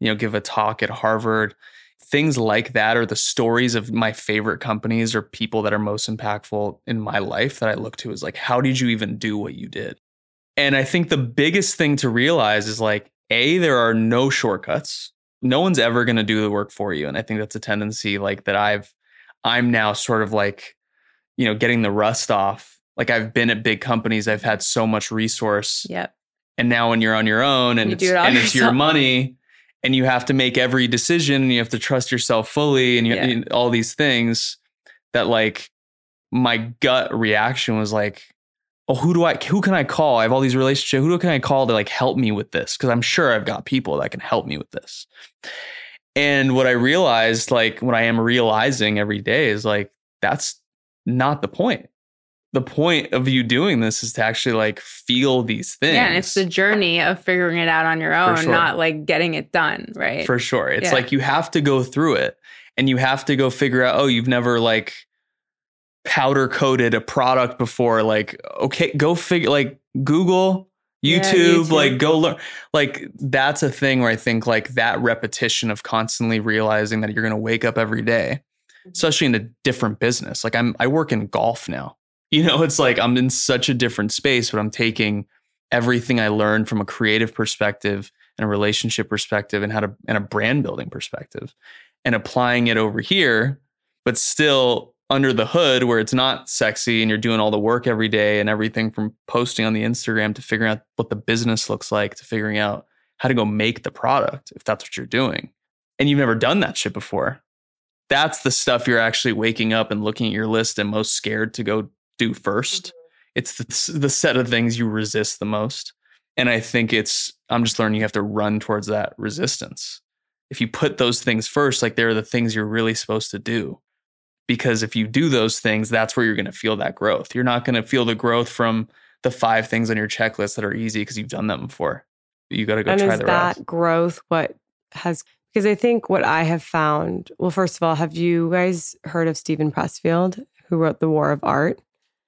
[SPEAKER 3] you know, give a talk at Harvard. Things like that are the stories of my favorite companies or people that are most impactful in my life that I look to is like, how did you even do what you did? And I think the biggest thing to realize is like, A, there are no shortcuts. No one's ever going to do the work for you. And I think that's a tendency like that I've, I'm now sort of like, you know, getting the rust off. Like I've been at big companies, I've had so much resource.
[SPEAKER 4] Yep.
[SPEAKER 3] And now when you're on your own and
[SPEAKER 4] You
[SPEAKER 3] it's,
[SPEAKER 4] it
[SPEAKER 3] and it's your money and you have to make every decision and you have to trust yourself fully and you,
[SPEAKER 4] Yeah.
[SPEAKER 3] you- all these things that like my gut reaction was like, oh, who do I, who can I call? I have all these relationships. Who can I call to like help me with this? Cause I'm sure I've got people that can help me with this. And what I realized, like what I am realizing every day is like, that's not the point. The point of you doing this is to actually like feel these things.
[SPEAKER 4] Yeah, and it's the journey of figuring it out on your own,
[SPEAKER 3] sure.
[SPEAKER 4] not like getting it done, right?
[SPEAKER 3] For sure. It's
[SPEAKER 4] Yeah.
[SPEAKER 3] like you have to go through it and you have to go figure out, oh, you've never like powder coated a product before. Like, okay, go figure like Google,
[SPEAKER 4] Yeah,
[SPEAKER 3] YouTube,
[SPEAKER 4] YouTube.
[SPEAKER 3] like go learn. Like that's a thing where I think like that repetition of constantly realizing that you're gonna wake up every day, mm-hmm. especially in a different business. Like I'm I work in golf now. You know, it's like I'm in such a different space, but I'm taking everything I learned from a creative perspective and a relationship perspective and how to and a brand building perspective and applying it over here, but still under the hood where it's not sexy and you're doing all the work every day and everything from posting on the Instagram to figuring out what the business looks like to figuring out how to go make the product if that's what you're doing. And you've never done that shit before. That's the stuff you're actually waking up and looking at your list and most scared to go do 1st mm-hmm. It's the, the set of things you resist the most. And I think it's, I'm just learning you have to run towards that resistance. If you put those things first, like they're the things you're really supposed to do. Because if you do those things, that's where you're going to feel that growth. You're not going to feel the growth from the five things on your checklist that are easy because you've done them before. You got to go
[SPEAKER 2] and
[SPEAKER 3] try
[SPEAKER 2] is
[SPEAKER 3] the
[SPEAKER 2] that
[SPEAKER 3] rest.
[SPEAKER 2] growth what has because I think what I have found. Well, first of all, have you guys heard of Steven Pressfield, who wrote The War of Art?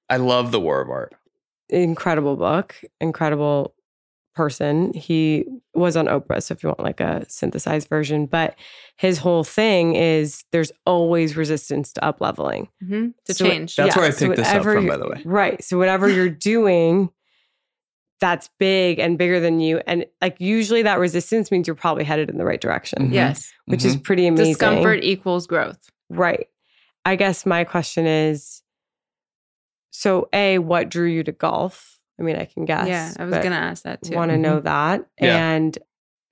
[SPEAKER 3] I love the War of Art.
[SPEAKER 2] Incredible book, incredible person. He was on Oprah, so if you want like a synthesized version, but his whole thing is there's always resistance to up leveling.
[SPEAKER 4] hmm To
[SPEAKER 2] So-
[SPEAKER 4] change.
[SPEAKER 3] That's
[SPEAKER 2] Yeah,
[SPEAKER 3] where I
[SPEAKER 2] so
[SPEAKER 3] picked this up from, by the way.
[SPEAKER 2] Right. So whatever you're doing that's big and bigger than you and like usually that resistance means you're probably headed in the right direction,
[SPEAKER 3] Mhm.
[SPEAKER 4] yes.
[SPEAKER 2] which is pretty amazing.
[SPEAKER 4] Discomfort equals growth.
[SPEAKER 2] Right. I guess my question is so A, what drew you to golf? I mean, I can guess.
[SPEAKER 4] yeah, I was going to ask that too.
[SPEAKER 2] want to know that.
[SPEAKER 3] Yeah.
[SPEAKER 2] And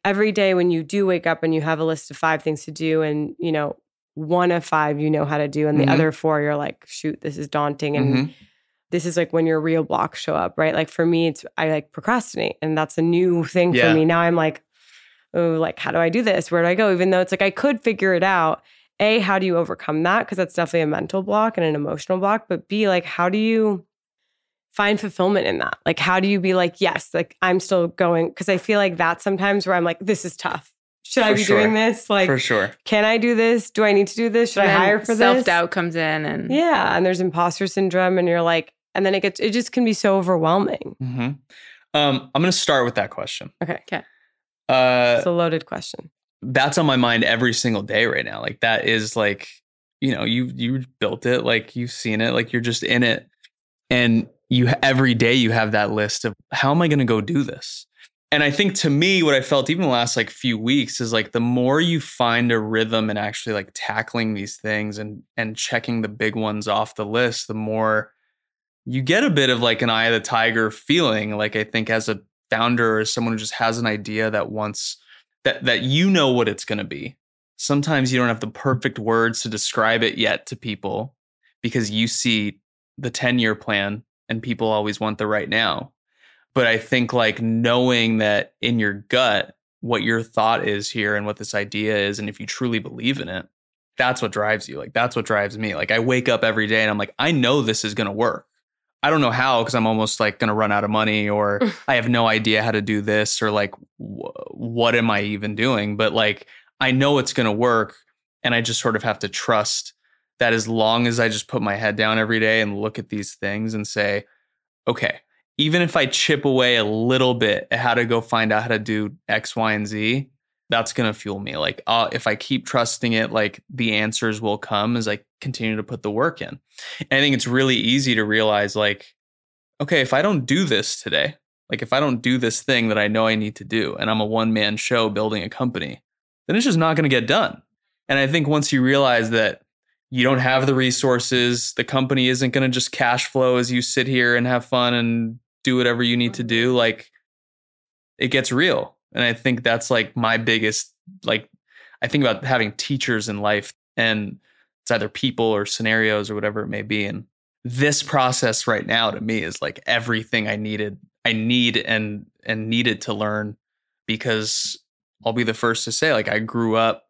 [SPEAKER 2] every day when you do wake up and you have a list of five things to do, and you know, one of five you know how to do, and the
[SPEAKER 3] Mhm.
[SPEAKER 2] other four you're like, shoot, this is daunting. And
[SPEAKER 3] Mhm.
[SPEAKER 2] this is like when your real blocks show up, right? Like for me, it's I like procrastinate, and that's a new thing
[SPEAKER 3] Yeah.
[SPEAKER 2] for me. Now I'm like, oh, like how do I do this? Where do I go? Even though it's like I could figure it out. A, how do you overcome that? Because that's definitely a mental block and an emotional block. But B, like how do you find fulfillment in that? Like how do you be like, yes, like I'm still going? Because I feel like that's sometimes where I'm like, this is tough. should I be
[SPEAKER 3] sure.
[SPEAKER 2] doing this? Like,
[SPEAKER 3] for sure.
[SPEAKER 2] can I do this? Do I need to do this? Should I hire for this?
[SPEAKER 4] Self doubt comes in, and
[SPEAKER 2] Yeah, and there's imposter syndrome, and you're like, and then it gets, it just can be so overwhelming.
[SPEAKER 3] Mm-hmm. Um, I'm going to start with that question.
[SPEAKER 2] Okay,
[SPEAKER 3] Uh,
[SPEAKER 2] it's a loaded question.
[SPEAKER 3] that's on my mind every single day right now. Like that is like, you know, you you built it, like you've seen it, like you're just in it, and you every day you have that list of how am I going to go do this. And I think to me, what I felt even the last like few weeks is like the more you find a rhythm and actually like tackling these things and and checking the big ones off the list, the more you get a bit of like an eye of the tiger feeling. Like I think as a founder or someone who just has an idea that wants that that you know what it's going to be. Sometimes you don't have the perfect words to describe it yet to people because you see the 10-year plan and people always want the right now. But I think like knowing that in your gut what your thought is here and what this idea is and if you truly believe in it, that's what drives you. Like that's what drives me. Like I wake up every day and I'm like I know this is going to work. I don't know how because I'm almost like going to run out of money or I have no idea how to do this or like wh- what am I even doing? But like I know it's going to work and I just sort of have to trust that as long as I just put my head down every day and look at these things and say, okay, even if I chip away a little bit at how to go find out how to do X, Y, and Z, that's going to fuel me. Like uh, if I keep trusting it, like the answers will come as I continue to put the work in. And I think it's really easy to realize like, okay, if I don't do this today, like if I don't do this thing that I know I need to do, and I'm a one man show building a company, then it's just not going to get done. And I think once you realize that you don't have the resources, the company isn't going to just cash flow as you sit here and have fun and do whatever you need to do, mm-hmm. like it gets real. And I think that's like my biggest, like, I think about having teachers in life and it's either people or scenarios or whatever it may be. And this process right now to me is like everything I needed, I need and and needed to learn because I'll be the first to say, like, I grew up,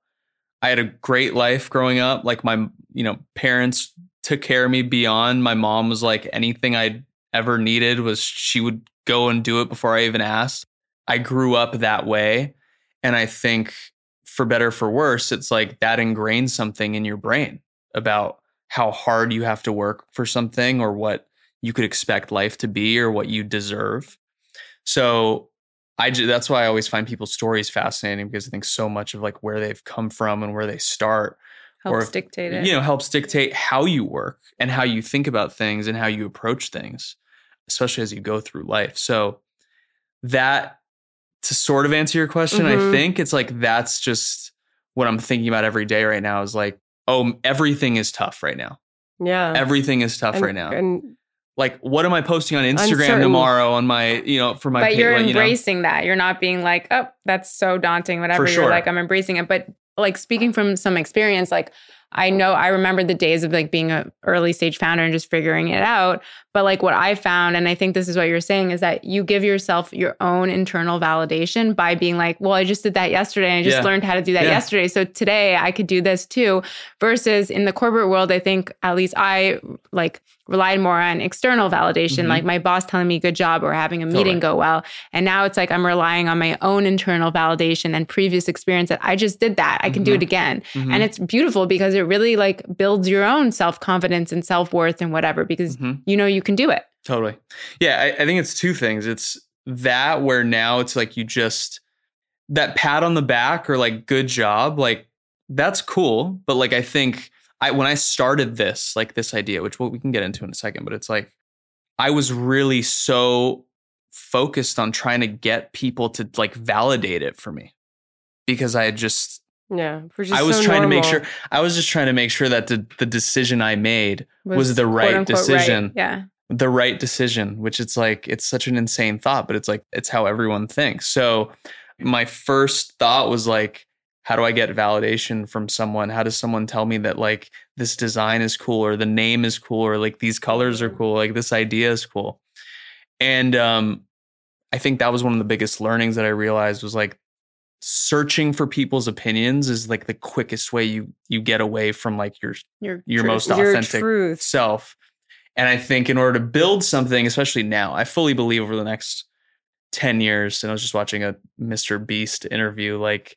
[SPEAKER 3] I had a great life growing up. Like my, you know, parents took care of me beyond. My mom was like anything I ever needed was she would go and do it before I even asked. I grew up that way. And I think for better or for worse, it's like that ingrains something in your brain about how hard you have to work for something or what you could expect life to be or what you deserve. So I ju- that's why I always find people's stories fascinating because I think so much of like where they've come from and where they start
[SPEAKER 4] helps
[SPEAKER 3] if-
[SPEAKER 4] dictate it.
[SPEAKER 3] you know helps dictate how you work and how you think about things and how you approach things especially as you go through life so that to sort of answer your question i
[SPEAKER 2] Mhm.
[SPEAKER 3] think it's like that's just what i'm thinking about every day right now is like oh everything is tough right now
[SPEAKER 2] Yeah.
[SPEAKER 3] everything is tough
[SPEAKER 2] And-
[SPEAKER 3] right now
[SPEAKER 2] And
[SPEAKER 3] like what am i posting on instagram
[SPEAKER 2] Uncertain.
[SPEAKER 3] tomorrow on my you know for my
[SPEAKER 4] but
[SPEAKER 3] pa-
[SPEAKER 4] you're
[SPEAKER 3] like, you know?
[SPEAKER 4] embracing that. You're not being like, oh, that's so daunting, whatever.
[SPEAKER 3] sure.
[SPEAKER 4] You're like, I'm embracing it. But like speaking from some experience, like I know I remember the days of like being an early stage founder and just figuring it out. But like what I found, and I think this is what you're saying, is that you give yourself your own internal validation by being like, well, I just did that yesterday and I just
[SPEAKER 3] Yeah.
[SPEAKER 4] learned how to do that
[SPEAKER 3] Yeah.
[SPEAKER 4] yesterday. So today I could do this too. Versus in the corporate world, I think at least I like relied more on external validation,
[SPEAKER 3] Mhm.
[SPEAKER 4] like my boss telling me good job or having a meeting go well. And now it's like I'm relying on my own internal validation and previous experience that I just did that. I can do
[SPEAKER 3] Mhm.
[SPEAKER 4] it again.
[SPEAKER 3] Mhm.
[SPEAKER 4] And it's beautiful because it really like builds your own self-confidence and self-worth and whatever because
[SPEAKER 3] Mhm.
[SPEAKER 4] you know you can do it.
[SPEAKER 3] Totally. Yeah, I, I think it's two things. It's that where now it's like you just that pat on the back or like good job, like that's cool. But like I think I when I started this, like this idea, which we can get into in a second, but it's like I was really so focused on trying to get people to like validate it for me because I had just
[SPEAKER 2] yeah, just
[SPEAKER 3] I was
[SPEAKER 2] so
[SPEAKER 3] trying to make sure I was just trying to make sure that the, the decision I made was the right
[SPEAKER 4] unquote
[SPEAKER 3] decision
[SPEAKER 4] Yeah.
[SPEAKER 3] the right decision, which it's like it's such an insane thought, but it's like it's how everyone thinks. So my first thought was like, how do I get validation from someone? How does someone tell me that like this design is cool or the name is cool or like these colors are cool, like this idea is cool? And um I think that was one of the biggest learnings that I realized was like searching for people's opinions is like the quickest way you you get away from like your
[SPEAKER 4] Your
[SPEAKER 3] your
[SPEAKER 4] truth.
[SPEAKER 3] most
[SPEAKER 2] Your
[SPEAKER 3] authentic
[SPEAKER 2] truth.
[SPEAKER 3] self. And I think in order to build something, especially now, I fully believe over the next 10 years, and I was just watching a Mr. Beast interview, like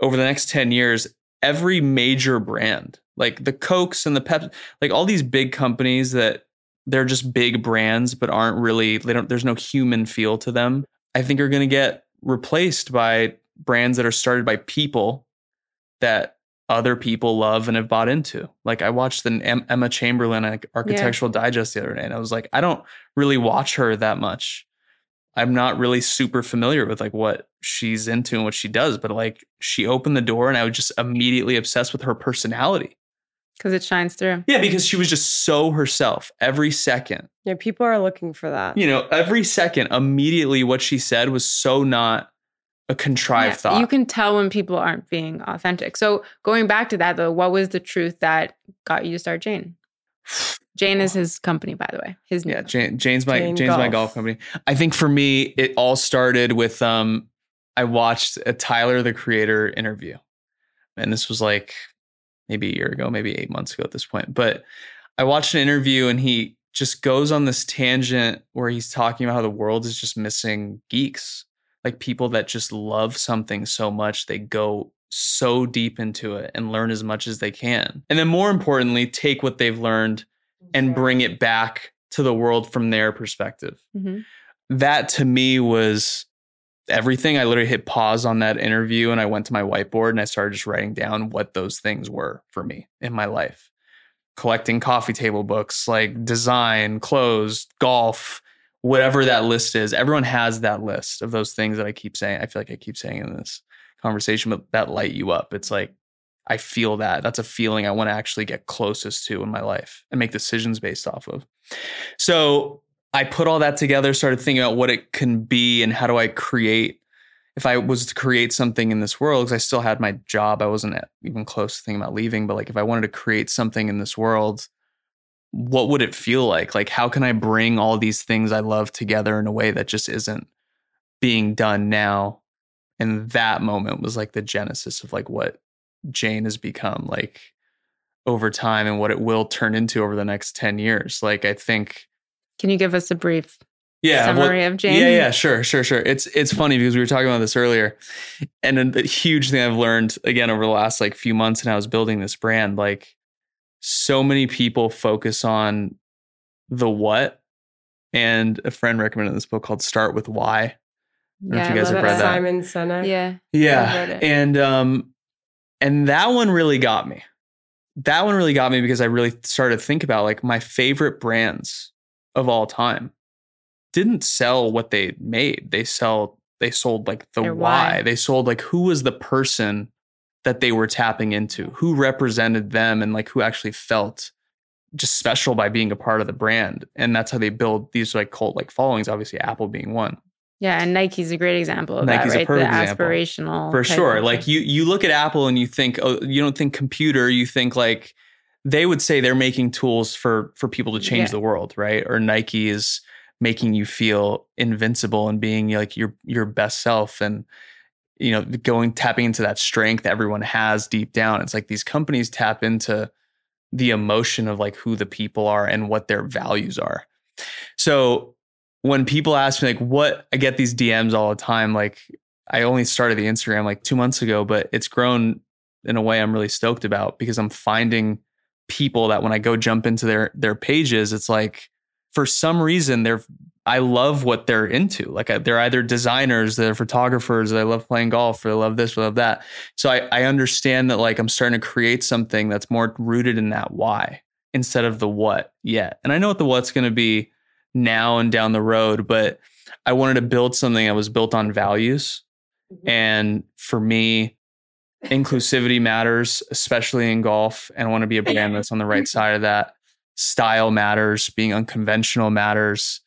[SPEAKER 3] over the next 10 years, every major brand, like the Cokes and the Pep, like all these big companies that they're just big brands, but aren't really, they don't, there's no human feel to them. I think are going to get replaced by brands that are started by people that other people love and have bought into. Like I watched the Emma Chamberlain Architectural yeah. Digest the other day, and I was like, I don't really watch her that much. I'm not really super familiar with like what she's into and what she does, but like she opened the door and I was just immediately obsessed with her personality.
[SPEAKER 4] Because it shines through.
[SPEAKER 3] Yeah, because she was just so herself every second.
[SPEAKER 2] Yeah, people are looking for that.
[SPEAKER 3] You know, every second, immediately what she said was so not a contrived yeah, thought.
[SPEAKER 4] You can tell when people aren't being authentic. So going back to that though, what was the truth that got you to start Jane? Jane is his company, by the way. His
[SPEAKER 3] yeah, Jane, Jane's my Jane Jane's golf. my golf company. I think for me, it all started with um, I watched a Tyler the Creator interview, and this was like maybe a year ago, maybe eight months ago at this point. But I watched an interview, and he just goes on this tangent where he's talking about how the world is just missing geeks, like people that just love something so much they go so deep into it and learn as much as they can, and then more importantly, take what they've learned and bring it back to the world from their perspective. Mm-hmm. That to me was everything. I literally hit pause on that interview and I went to my whiteboard and I started just writing down what those things were for me in my life. Collecting coffee table books, like design, clothes, golf, whatever that list is. Everyone has that list of those things that I keep saying. I feel like I keep saying in this conversation, but that light you up. It's like I feel that. That's a feeling I want to actually get closest to in my life and make decisions based off of. So I put all that together, started thinking about what it can be and how do I create. If I was to create something in this world, because I still had my job, I wasn't even close to thinking about leaving. But like, if I wanted to create something in this world, what would it feel like? Like, how can I bring all these things I love together in a way that just isn't being done now? And that moment was like the genesis of like what Jane has become like over time and what it will turn into over the next 10 years. Like I think
[SPEAKER 4] Can you give us a brief
[SPEAKER 3] yeah,
[SPEAKER 4] summary well, of Jane?
[SPEAKER 3] Yeah, yeah, sure, sure, sure. It's it's funny because we were talking about this earlier. And a huge thing I've learned again over the last like few months and I was building this brand, like so many people focus on the what. And a friend recommended this book called Start with Why. I
[SPEAKER 4] don't yeah, know if you guys have read that.
[SPEAKER 2] Simon Sinek.
[SPEAKER 4] Yeah.
[SPEAKER 3] Yeah. And um and that one really got me. That one really got me because I really started to think about like my favorite brands of all time didn't sell what they made. They sell they sold like the why. why. They sold like who was the person that they were tapping into, who represented them and like who actually felt just special by being a part of the brand. And that's how they build these like cult like followings, obviously Apple being one.
[SPEAKER 4] Yeah, and Nike's a great example of Nike's that, right? the example. aspirational.
[SPEAKER 3] For sure. Like you you look at Apple and you think, oh, you don't think computer, you think like they would say they're making tools for for people to change yeah. the world, right? Or Nike is making you feel invincible and being like your your best self and you know going tapping into that strength everyone has deep down it's like these companies tap into the emotion of like who the people are and what their values are so when people ask me like what I get these DMs all the time, like I only started the Instagram like two months ago, but it's grown in a way I'm really stoked about because I'm finding people that when I go jump into their their pages, it's like for some reason they're I love what they're into. Like they're either designers, they're photographers, they love playing golf, or they love this, or love that. So I, I understand that like I'm starting to create something that's more rooted in that why instead of the what yet. And I know what the what's going to be now and down the road, but I wanted to build something that was built on values. Mm-hmm. And for me, inclusivity matters, especially in golf. And I want to be a brand that's on the right side of that. Style matters, being unconventional matters.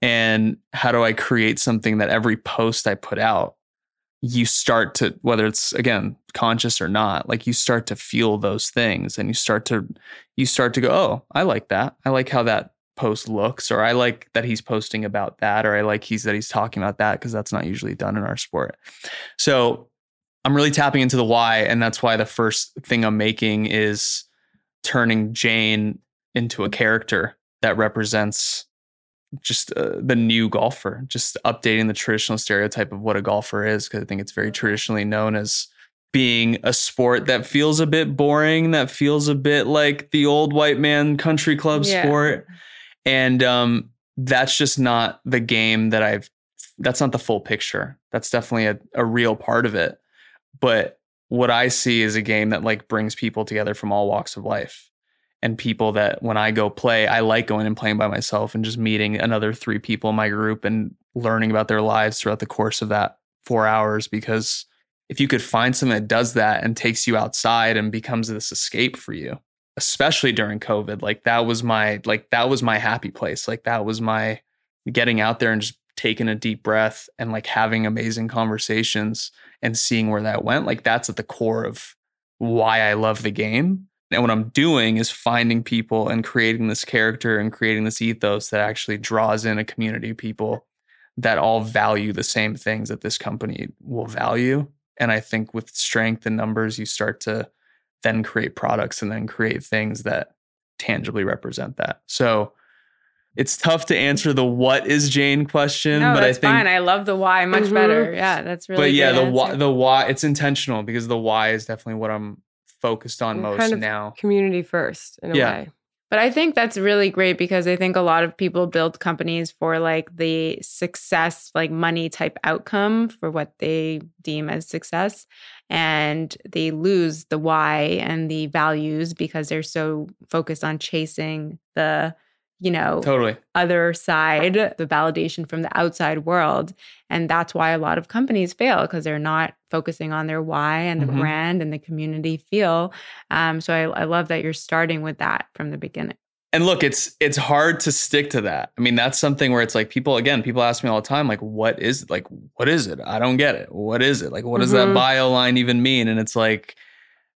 [SPEAKER 3] And how do I create something that every post I put out, you start to, whether it's again conscious or not, like you start to feel those things and you start to, you start to go, oh, I like that. I like how that post looks or I like that he's posting about that or I like he's that he's talking about that because that's not usually done in our sport. So I'm really tapping into the why and that's why the first thing I'm making is turning Jane into a character that represents just uh, the new golfer, just updating the traditional stereotype of what a golfer is because I think it's very traditionally known as being a sport that feels a bit boring, that feels a bit like the old white man country club
[SPEAKER 4] Yeah.
[SPEAKER 3] sport. And um, that's just not the game that I've, that's not the full picture. That's definitely a, a real part of it. But what I see is a game that like brings people together from all walks of life and people that when I go play, I like going and playing by myself and just meeting another three people in my group and learning about their lives throughout the course of that four hours. Because if you could find something that does that and takes you outside and becomes this escape for you, especially during COVID, like that was my like that was my happy place. Like that was my getting out there and just taking a deep breath and like having amazing conversations and seeing where that went. Like that's at the core of why I love the game. And what I'm doing is finding people and creating this character and creating this ethos that actually draws in a community of people that all value the same things that this company will value. And I think with strength and numbers, you start to then create products and then create things that tangibly represent that. So it's tough to answer the what is Jane question,
[SPEAKER 4] no,
[SPEAKER 3] but
[SPEAKER 4] that's
[SPEAKER 3] I think
[SPEAKER 4] fine. I love the why much
[SPEAKER 2] Mhm.
[SPEAKER 4] better. Yeah, that's really.
[SPEAKER 3] but yeah,
[SPEAKER 4] good
[SPEAKER 3] the why, the why it's intentional because the why is definitely what I'm focused on
[SPEAKER 2] We're
[SPEAKER 3] most
[SPEAKER 2] kind of
[SPEAKER 3] now.
[SPEAKER 2] Community first, in a
[SPEAKER 3] Yeah.
[SPEAKER 2] way.
[SPEAKER 4] But I think that's really great because I think a lot of people build companies for like the success, like money type outcome for what they deem as success. And they lose the why and the values because they're so focused on chasing the, you know,
[SPEAKER 3] Totally.
[SPEAKER 4] other side, the validation from the outside world. And that's why a lot of companies fail because they're not focusing on their why and the
[SPEAKER 3] Mhm.
[SPEAKER 4] brand and the community feel. Um, so I, I love that you're starting with that from the beginning.
[SPEAKER 3] And look, it's it's hard to stick to that. I mean, that's something where it's like people again, people ask me all the time, like, what is like, what is it? I don't get it. What is it? Like, what does that
[SPEAKER 2] Mhm.
[SPEAKER 3] bio line even mean? And it's like,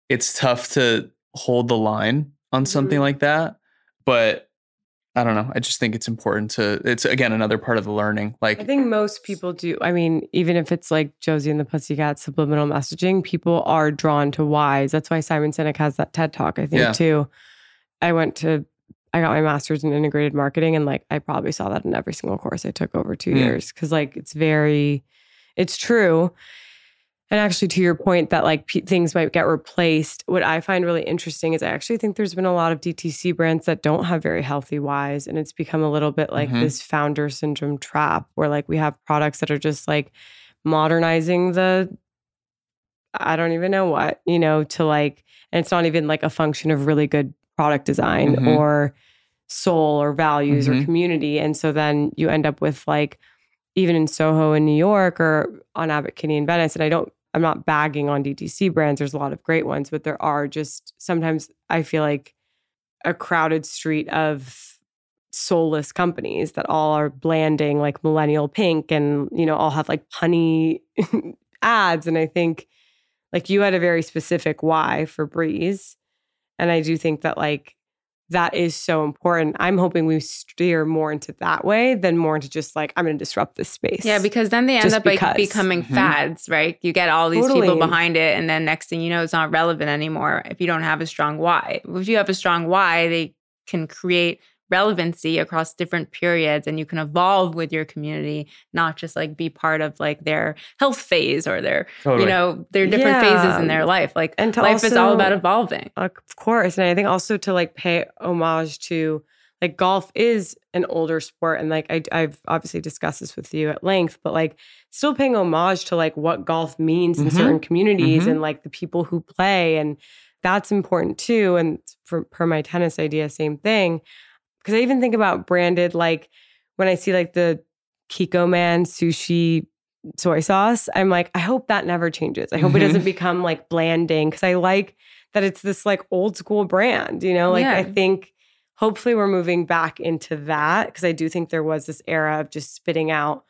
[SPEAKER 3] it's tough to hold the line on something
[SPEAKER 2] Mhm.
[SPEAKER 3] like that. But I don't know. I just think it's important to. It's again another part of the learning. Like,
[SPEAKER 2] I think most people do. I mean, even if it's like Josie and the Pussycat subliminal messaging, people are drawn to whys. That's why Simon Sinek has that TED talk, I think,
[SPEAKER 3] Yeah.
[SPEAKER 2] too. I went to, I got my master's in integrated marketing, and like I probably saw that in every single course I took over two
[SPEAKER 3] Mm.
[SPEAKER 2] years because like it's very, it's true. And actually, to your point that like p- things might get replaced, what I find really interesting is I actually think there's been a lot of DTC brands that don't have very healthy whys. And it's become a little bit like
[SPEAKER 3] Mhm.
[SPEAKER 2] this founder syndrome trap where like we have products that are just like modernizing the, I don't even know what, you know, to like, and it's not even like a function of really good product design
[SPEAKER 3] Mhm.
[SPEAKER 2] or soul or values or
[SPEAKER 3] Mhm.
[SPEAKER 2] community. And so then you end up with like, even in Soho in New York or on Abbot Kinney in Venice. And I don't, I'm not bagging on DTC brands. There's a lot of great ones, but there are just sometimes I feel like a crowded street of soulless companies that all are blanding like millennial pink and, you know, all have like punny ads. And I think like you had a very specific why for Breeze. And I do think that like that is so important. I'm hoping we steer more into that way than more into just like, I'm going to disrupt this space.
[SPEAKER 4] Yeah, because then they end
[SPEAKER 2] Just
[SPEAKER 4] up like
[SPEAKER 2] because.
[SPEAKER 4] becoming
[SPEAKER 3] Mhm.
[SPEAKER 4] fads, right? You get all these people behind it, and then next thing you know, it's not relevant anymore if you don't have a strong why. If you have a strong why, they can create relevancy across different periods and you can evolve with your community, not just like be part of like their health phase or their,
[SPEAKER 3] totally.
[SPEAKER 4] you know, their different phases in their life. Like
[SPEAKER 2] And
[SPEAKER 4] life is all about evolving.
[SPEAKER 2] Of course. And I think also to like pay homage to like golf is an older sport. And like I, I've obviously discussed this with you at length, but like still paying homage to like what golf means in
[SPEAKER 3] Mhm.
[SPEAKER 2] certain communities
[SPEAKER 3] Mhm.
[SPEAKER 2] and like the people who play. And that's important too. And for per my tennis idea, same thing. Because I even think about branded, like when I see like the Kikkoman sushi soy sauce, I'm like, I hope that never changes. I hope it doesn't become like blanding because I like that it's this like old school brand, you know? Like I think hopefully we're moving back into that because I do think there was this era of just spitting out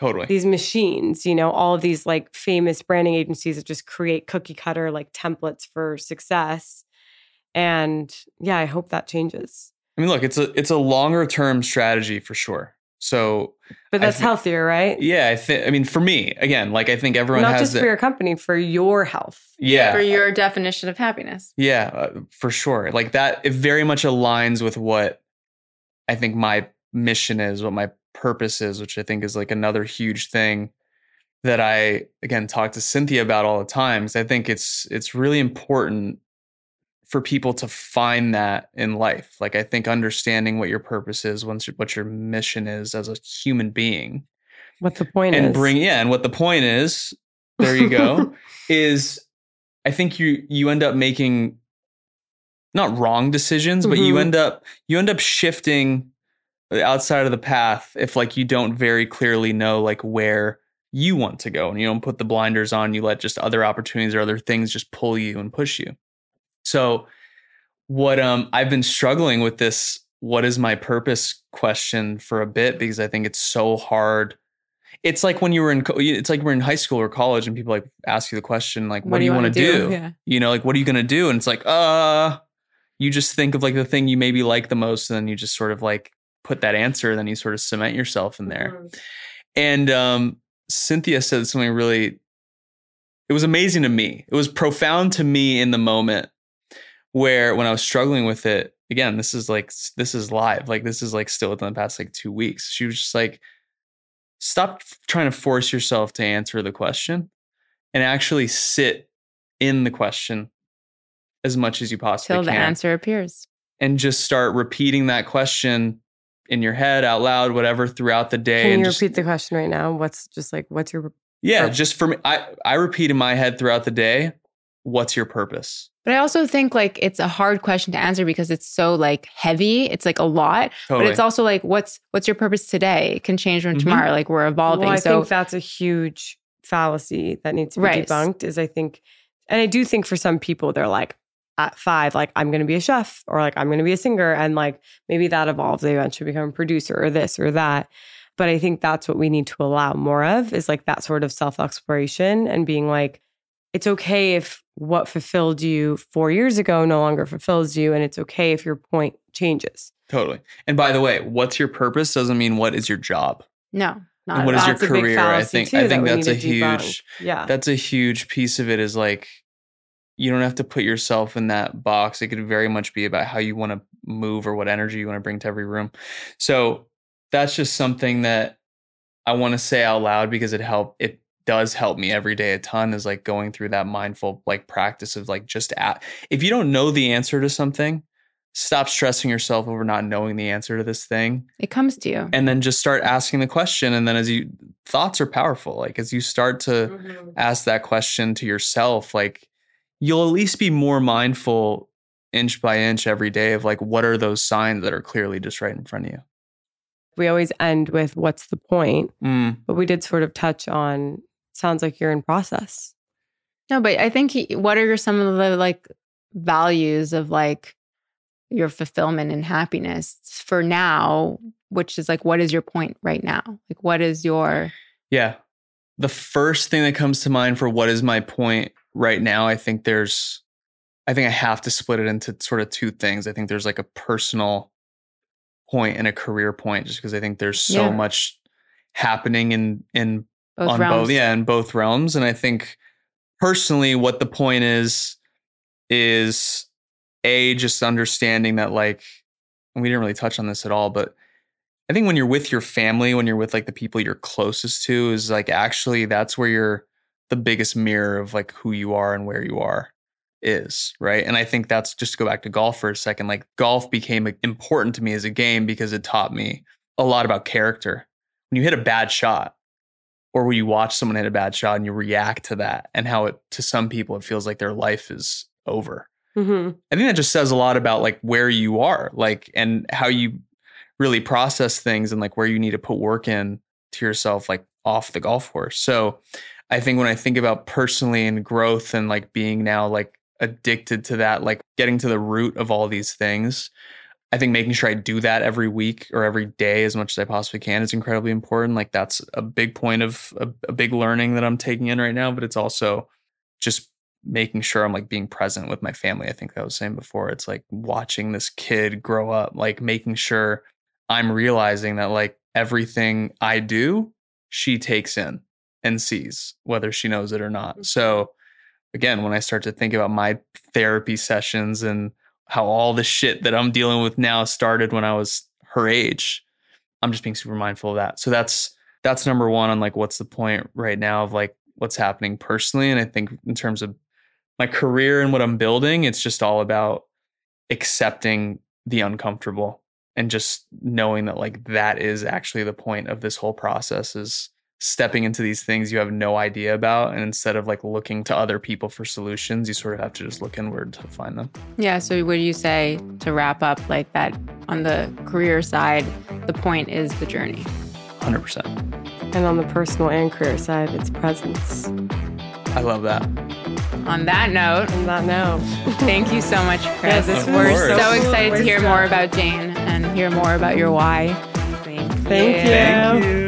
[SPEAKER 3] totally.
[SPEAKER 2] these machines, you know, all of these like famous branding agencies that just create cookie cutter like templates for success. And yeah, I hope that changes.
[SPEAKER 3] I mean, look, it's a it's a longer term strategy for sure. So
[SPEAKER 2] But that's
[SPEAKER 3] thi-
[SPEAKER 2] healthier, right?
[SPEAKER 3] yeah, I think. I mean, for me, again, like I think everyone
[SPEAKER 2] Not
[SPEAKER 3] has
[SPEAKER 2] just
[SPEAKER 3] the-
[SPEAKER 2] for your company, for your health.
[SPEAKER 3] yeah
[SPEAKER 4] For your definition of happiness.
[SPEAKER 3] Yeah, uh, for sure. Like that, it very much aligns with what I think my mission is, what my purpose is, which I think is like another huge thing that I again talk to Cynthia about all the time. Because I think it's it's really important for people to find that in life. Like I think understanding what your purpose is, once what your mission is as a human being,
[SPEAKER 2] what the point
[SPEAKER 3] and
[SPEAKER 2] is,
[SPEAKER 3] bring yeah, and what the point is. There you go. is I think you you end up making not wrong decisions, mm-hmm. but you mm-hmm. end up you end up shifting outside of the path if like you don't very clearly know like where you want to go and you don't put the blinders on you let just other opportunities or other things just pull you and push you so what um i've been struggling with this what is my purpose question for a bit because i think it's so hard it's like when you were in it's like we're in high school or college and people like ask you the question like what, what do you, want to do, do? Yeah. you know like what are you going to do and it's like uh you just think of like the thing you maybe like the most and then you just sort of like put that answer and then you sort of cement yourself in there mm-hmm. and um cynthia said something really it was amazing to me it was profound to me in the moment where when i was struggling with it again this is like this is live like this is like still within the past like two weeks she was just like stop trying to force yourself to answer the question and actually sit in the question as much as you possibly
[SPEAKER 4] Till
[SPEAKER 3] can.
[SPEAKER 4] the answer appears.
[SPEAKER 3] And just start repeating that question in your head, out loud, whatever, throughout the day.
[SPEAKER 2] Can
[SPEAKER 3] and
[SPEAKER 2] you
[SPEAKER 3] just,
[SPEAKER 2] repeat the question right now? What's just like, what's your.
[SPEAKER 3] Yeah, just for me, I, I repeat in my head throughout the day, what's your purpose?
[SPEAKER 4] But I also think like it's a hard question to answer because it's so like heavy. It's like a lot. Totally. But it's also like what's what's your purpose today? It can change from mm-hmm. tomorrow. Like we're evolving.
[SPEAKER 2] Well, I
[SPEAKER 4] so
[SPEAKER 2] think that's a huge fallacy that needs to be right. debunked. Is I think, and I do think for some people they're like, at five, like I'm going to be a chef or like I'm going to be a singer. And like maybe that evolves. They eventually become a producer or this or that. But I think that's what we need to allow more of is like that sort of self exploration and being like, it's okay if what fulfilled you four years ago no longer fulfills you. And it's okay if your point changes.
[SPEAKER 3] Totally. And by the way, what's your purpose doesn't mean what is your job.
[SPEAKER 4] No.
[SPEAKER 3] Not and what is your career? I think I think that that's a huge yeah. That's a huge piece of it is like you don't have to put yourself in that box. It could very much be about how you want to move or what energy you want to bring to every room. So that's just something that I want to say out loud because it helped it does help me every day a ton is like going through that mindful like practice of like just at if you don't know the answer to something, stop stressing yourself over not knowing the answer to this thing.
[SPEAKER 4] It comes to you.
[SPEAKER 3] And then just start asking the question. And then as you thoughts are powerful. Like as you start to mm-hmm. ask that question to yourself, like you'll at least be more mindful inch by inch every day of like what are those signs that are clearly just right in front of you
[SPEAKER 2] we always end with what's the point mm. but we did sort of touch on sounds like you're in process
[SPEAKER 4] no but i think he, what are some of the like values of like your fulfillment and happiness for now which is like what is your point right now like what is your
[SPEAKER 3] yeah the first thing that comes to mind for what is my point right now, I think there's, I think I have to split it into sort of two things. I think there's like a personal point and a career point, just because I think there's so yeah. much happening in in
[SPEAKER 4] both
[SPEAKER 3] on
[SPEAKER 4] realms.
[SPEAKER 3] both yeah in both realms, and I think personally, what the point is is a just understanding that like we didn't really touch on this at all, but I think when you're with your family, when you're with like the people you're closest to, is like actually that's where you're the biggest mirror of like who you are and where you are is, right? And I think that's just to go back to golf for a second. Like golf became important to me as a game because it taught me a lot about character. When you hit a bad shot, or when you watch someone hit a bad shot and you react to that, and how it to some people it feels like their life is over. Mm-hmm. I think that just says a lot about like where you are, like and how you really process things and like where you need to put work in to yourself, like off the golf course. So I think when I think about personally and growth and like being now like addicted to that, like getting to the root of all these things, I think making sure I do that every week or every day as much as I possibly can is incredibly important. Like that's a big point of a, a big learning that I'm taking in right now, but it's also just making sure I'm like being present with my family. I think I was saying before, it's like watching this kid grow up, like making sure I'm realizing that like everything I do, she takes in and sees whether she knows it or not. Mm-hmm. So again, when I start to think about my therapy sessions and how all the shit that I'm dealing with now started when I was her age, I'm just being super mindful of that. So that's that's number one on like what's the point right now of like what's happening personally. And I think in terms of my career and what I'm building, it's just all about accepting the uncomfortable and just knowing that like that is actually the point of this whole process is stepping into these things you have no idea about and instead of like looking to other people for solutions you sort of have to just look inward to find them
[SPEAKER 4] Yeah. So, would you say to wrap up like that on the career side, the point is the journey?
[SPEAKER 3] 100%
[SPEAKER 2] And on the personal and career side, it's presence.
[SPEAKER 3] i love that
[SPEAKER 4] On that note,
[SPEAKER 2] On that note,
[SPEAKER 4] thank you so much, Chris.
[SPEAKER 2] this
[SPEAKER 4] We're
[SPEAKER 3] course.
[SPEAKER 4] so excited
[SPEAKER 2] We're
[SPEAKER 4] to hear
[SPEAKER 2] so-
[SPEAKER 4] more about Jane and hear more about your why. Thank,
[SPEAKER 2] Thank you.
[SPEAKER 3] you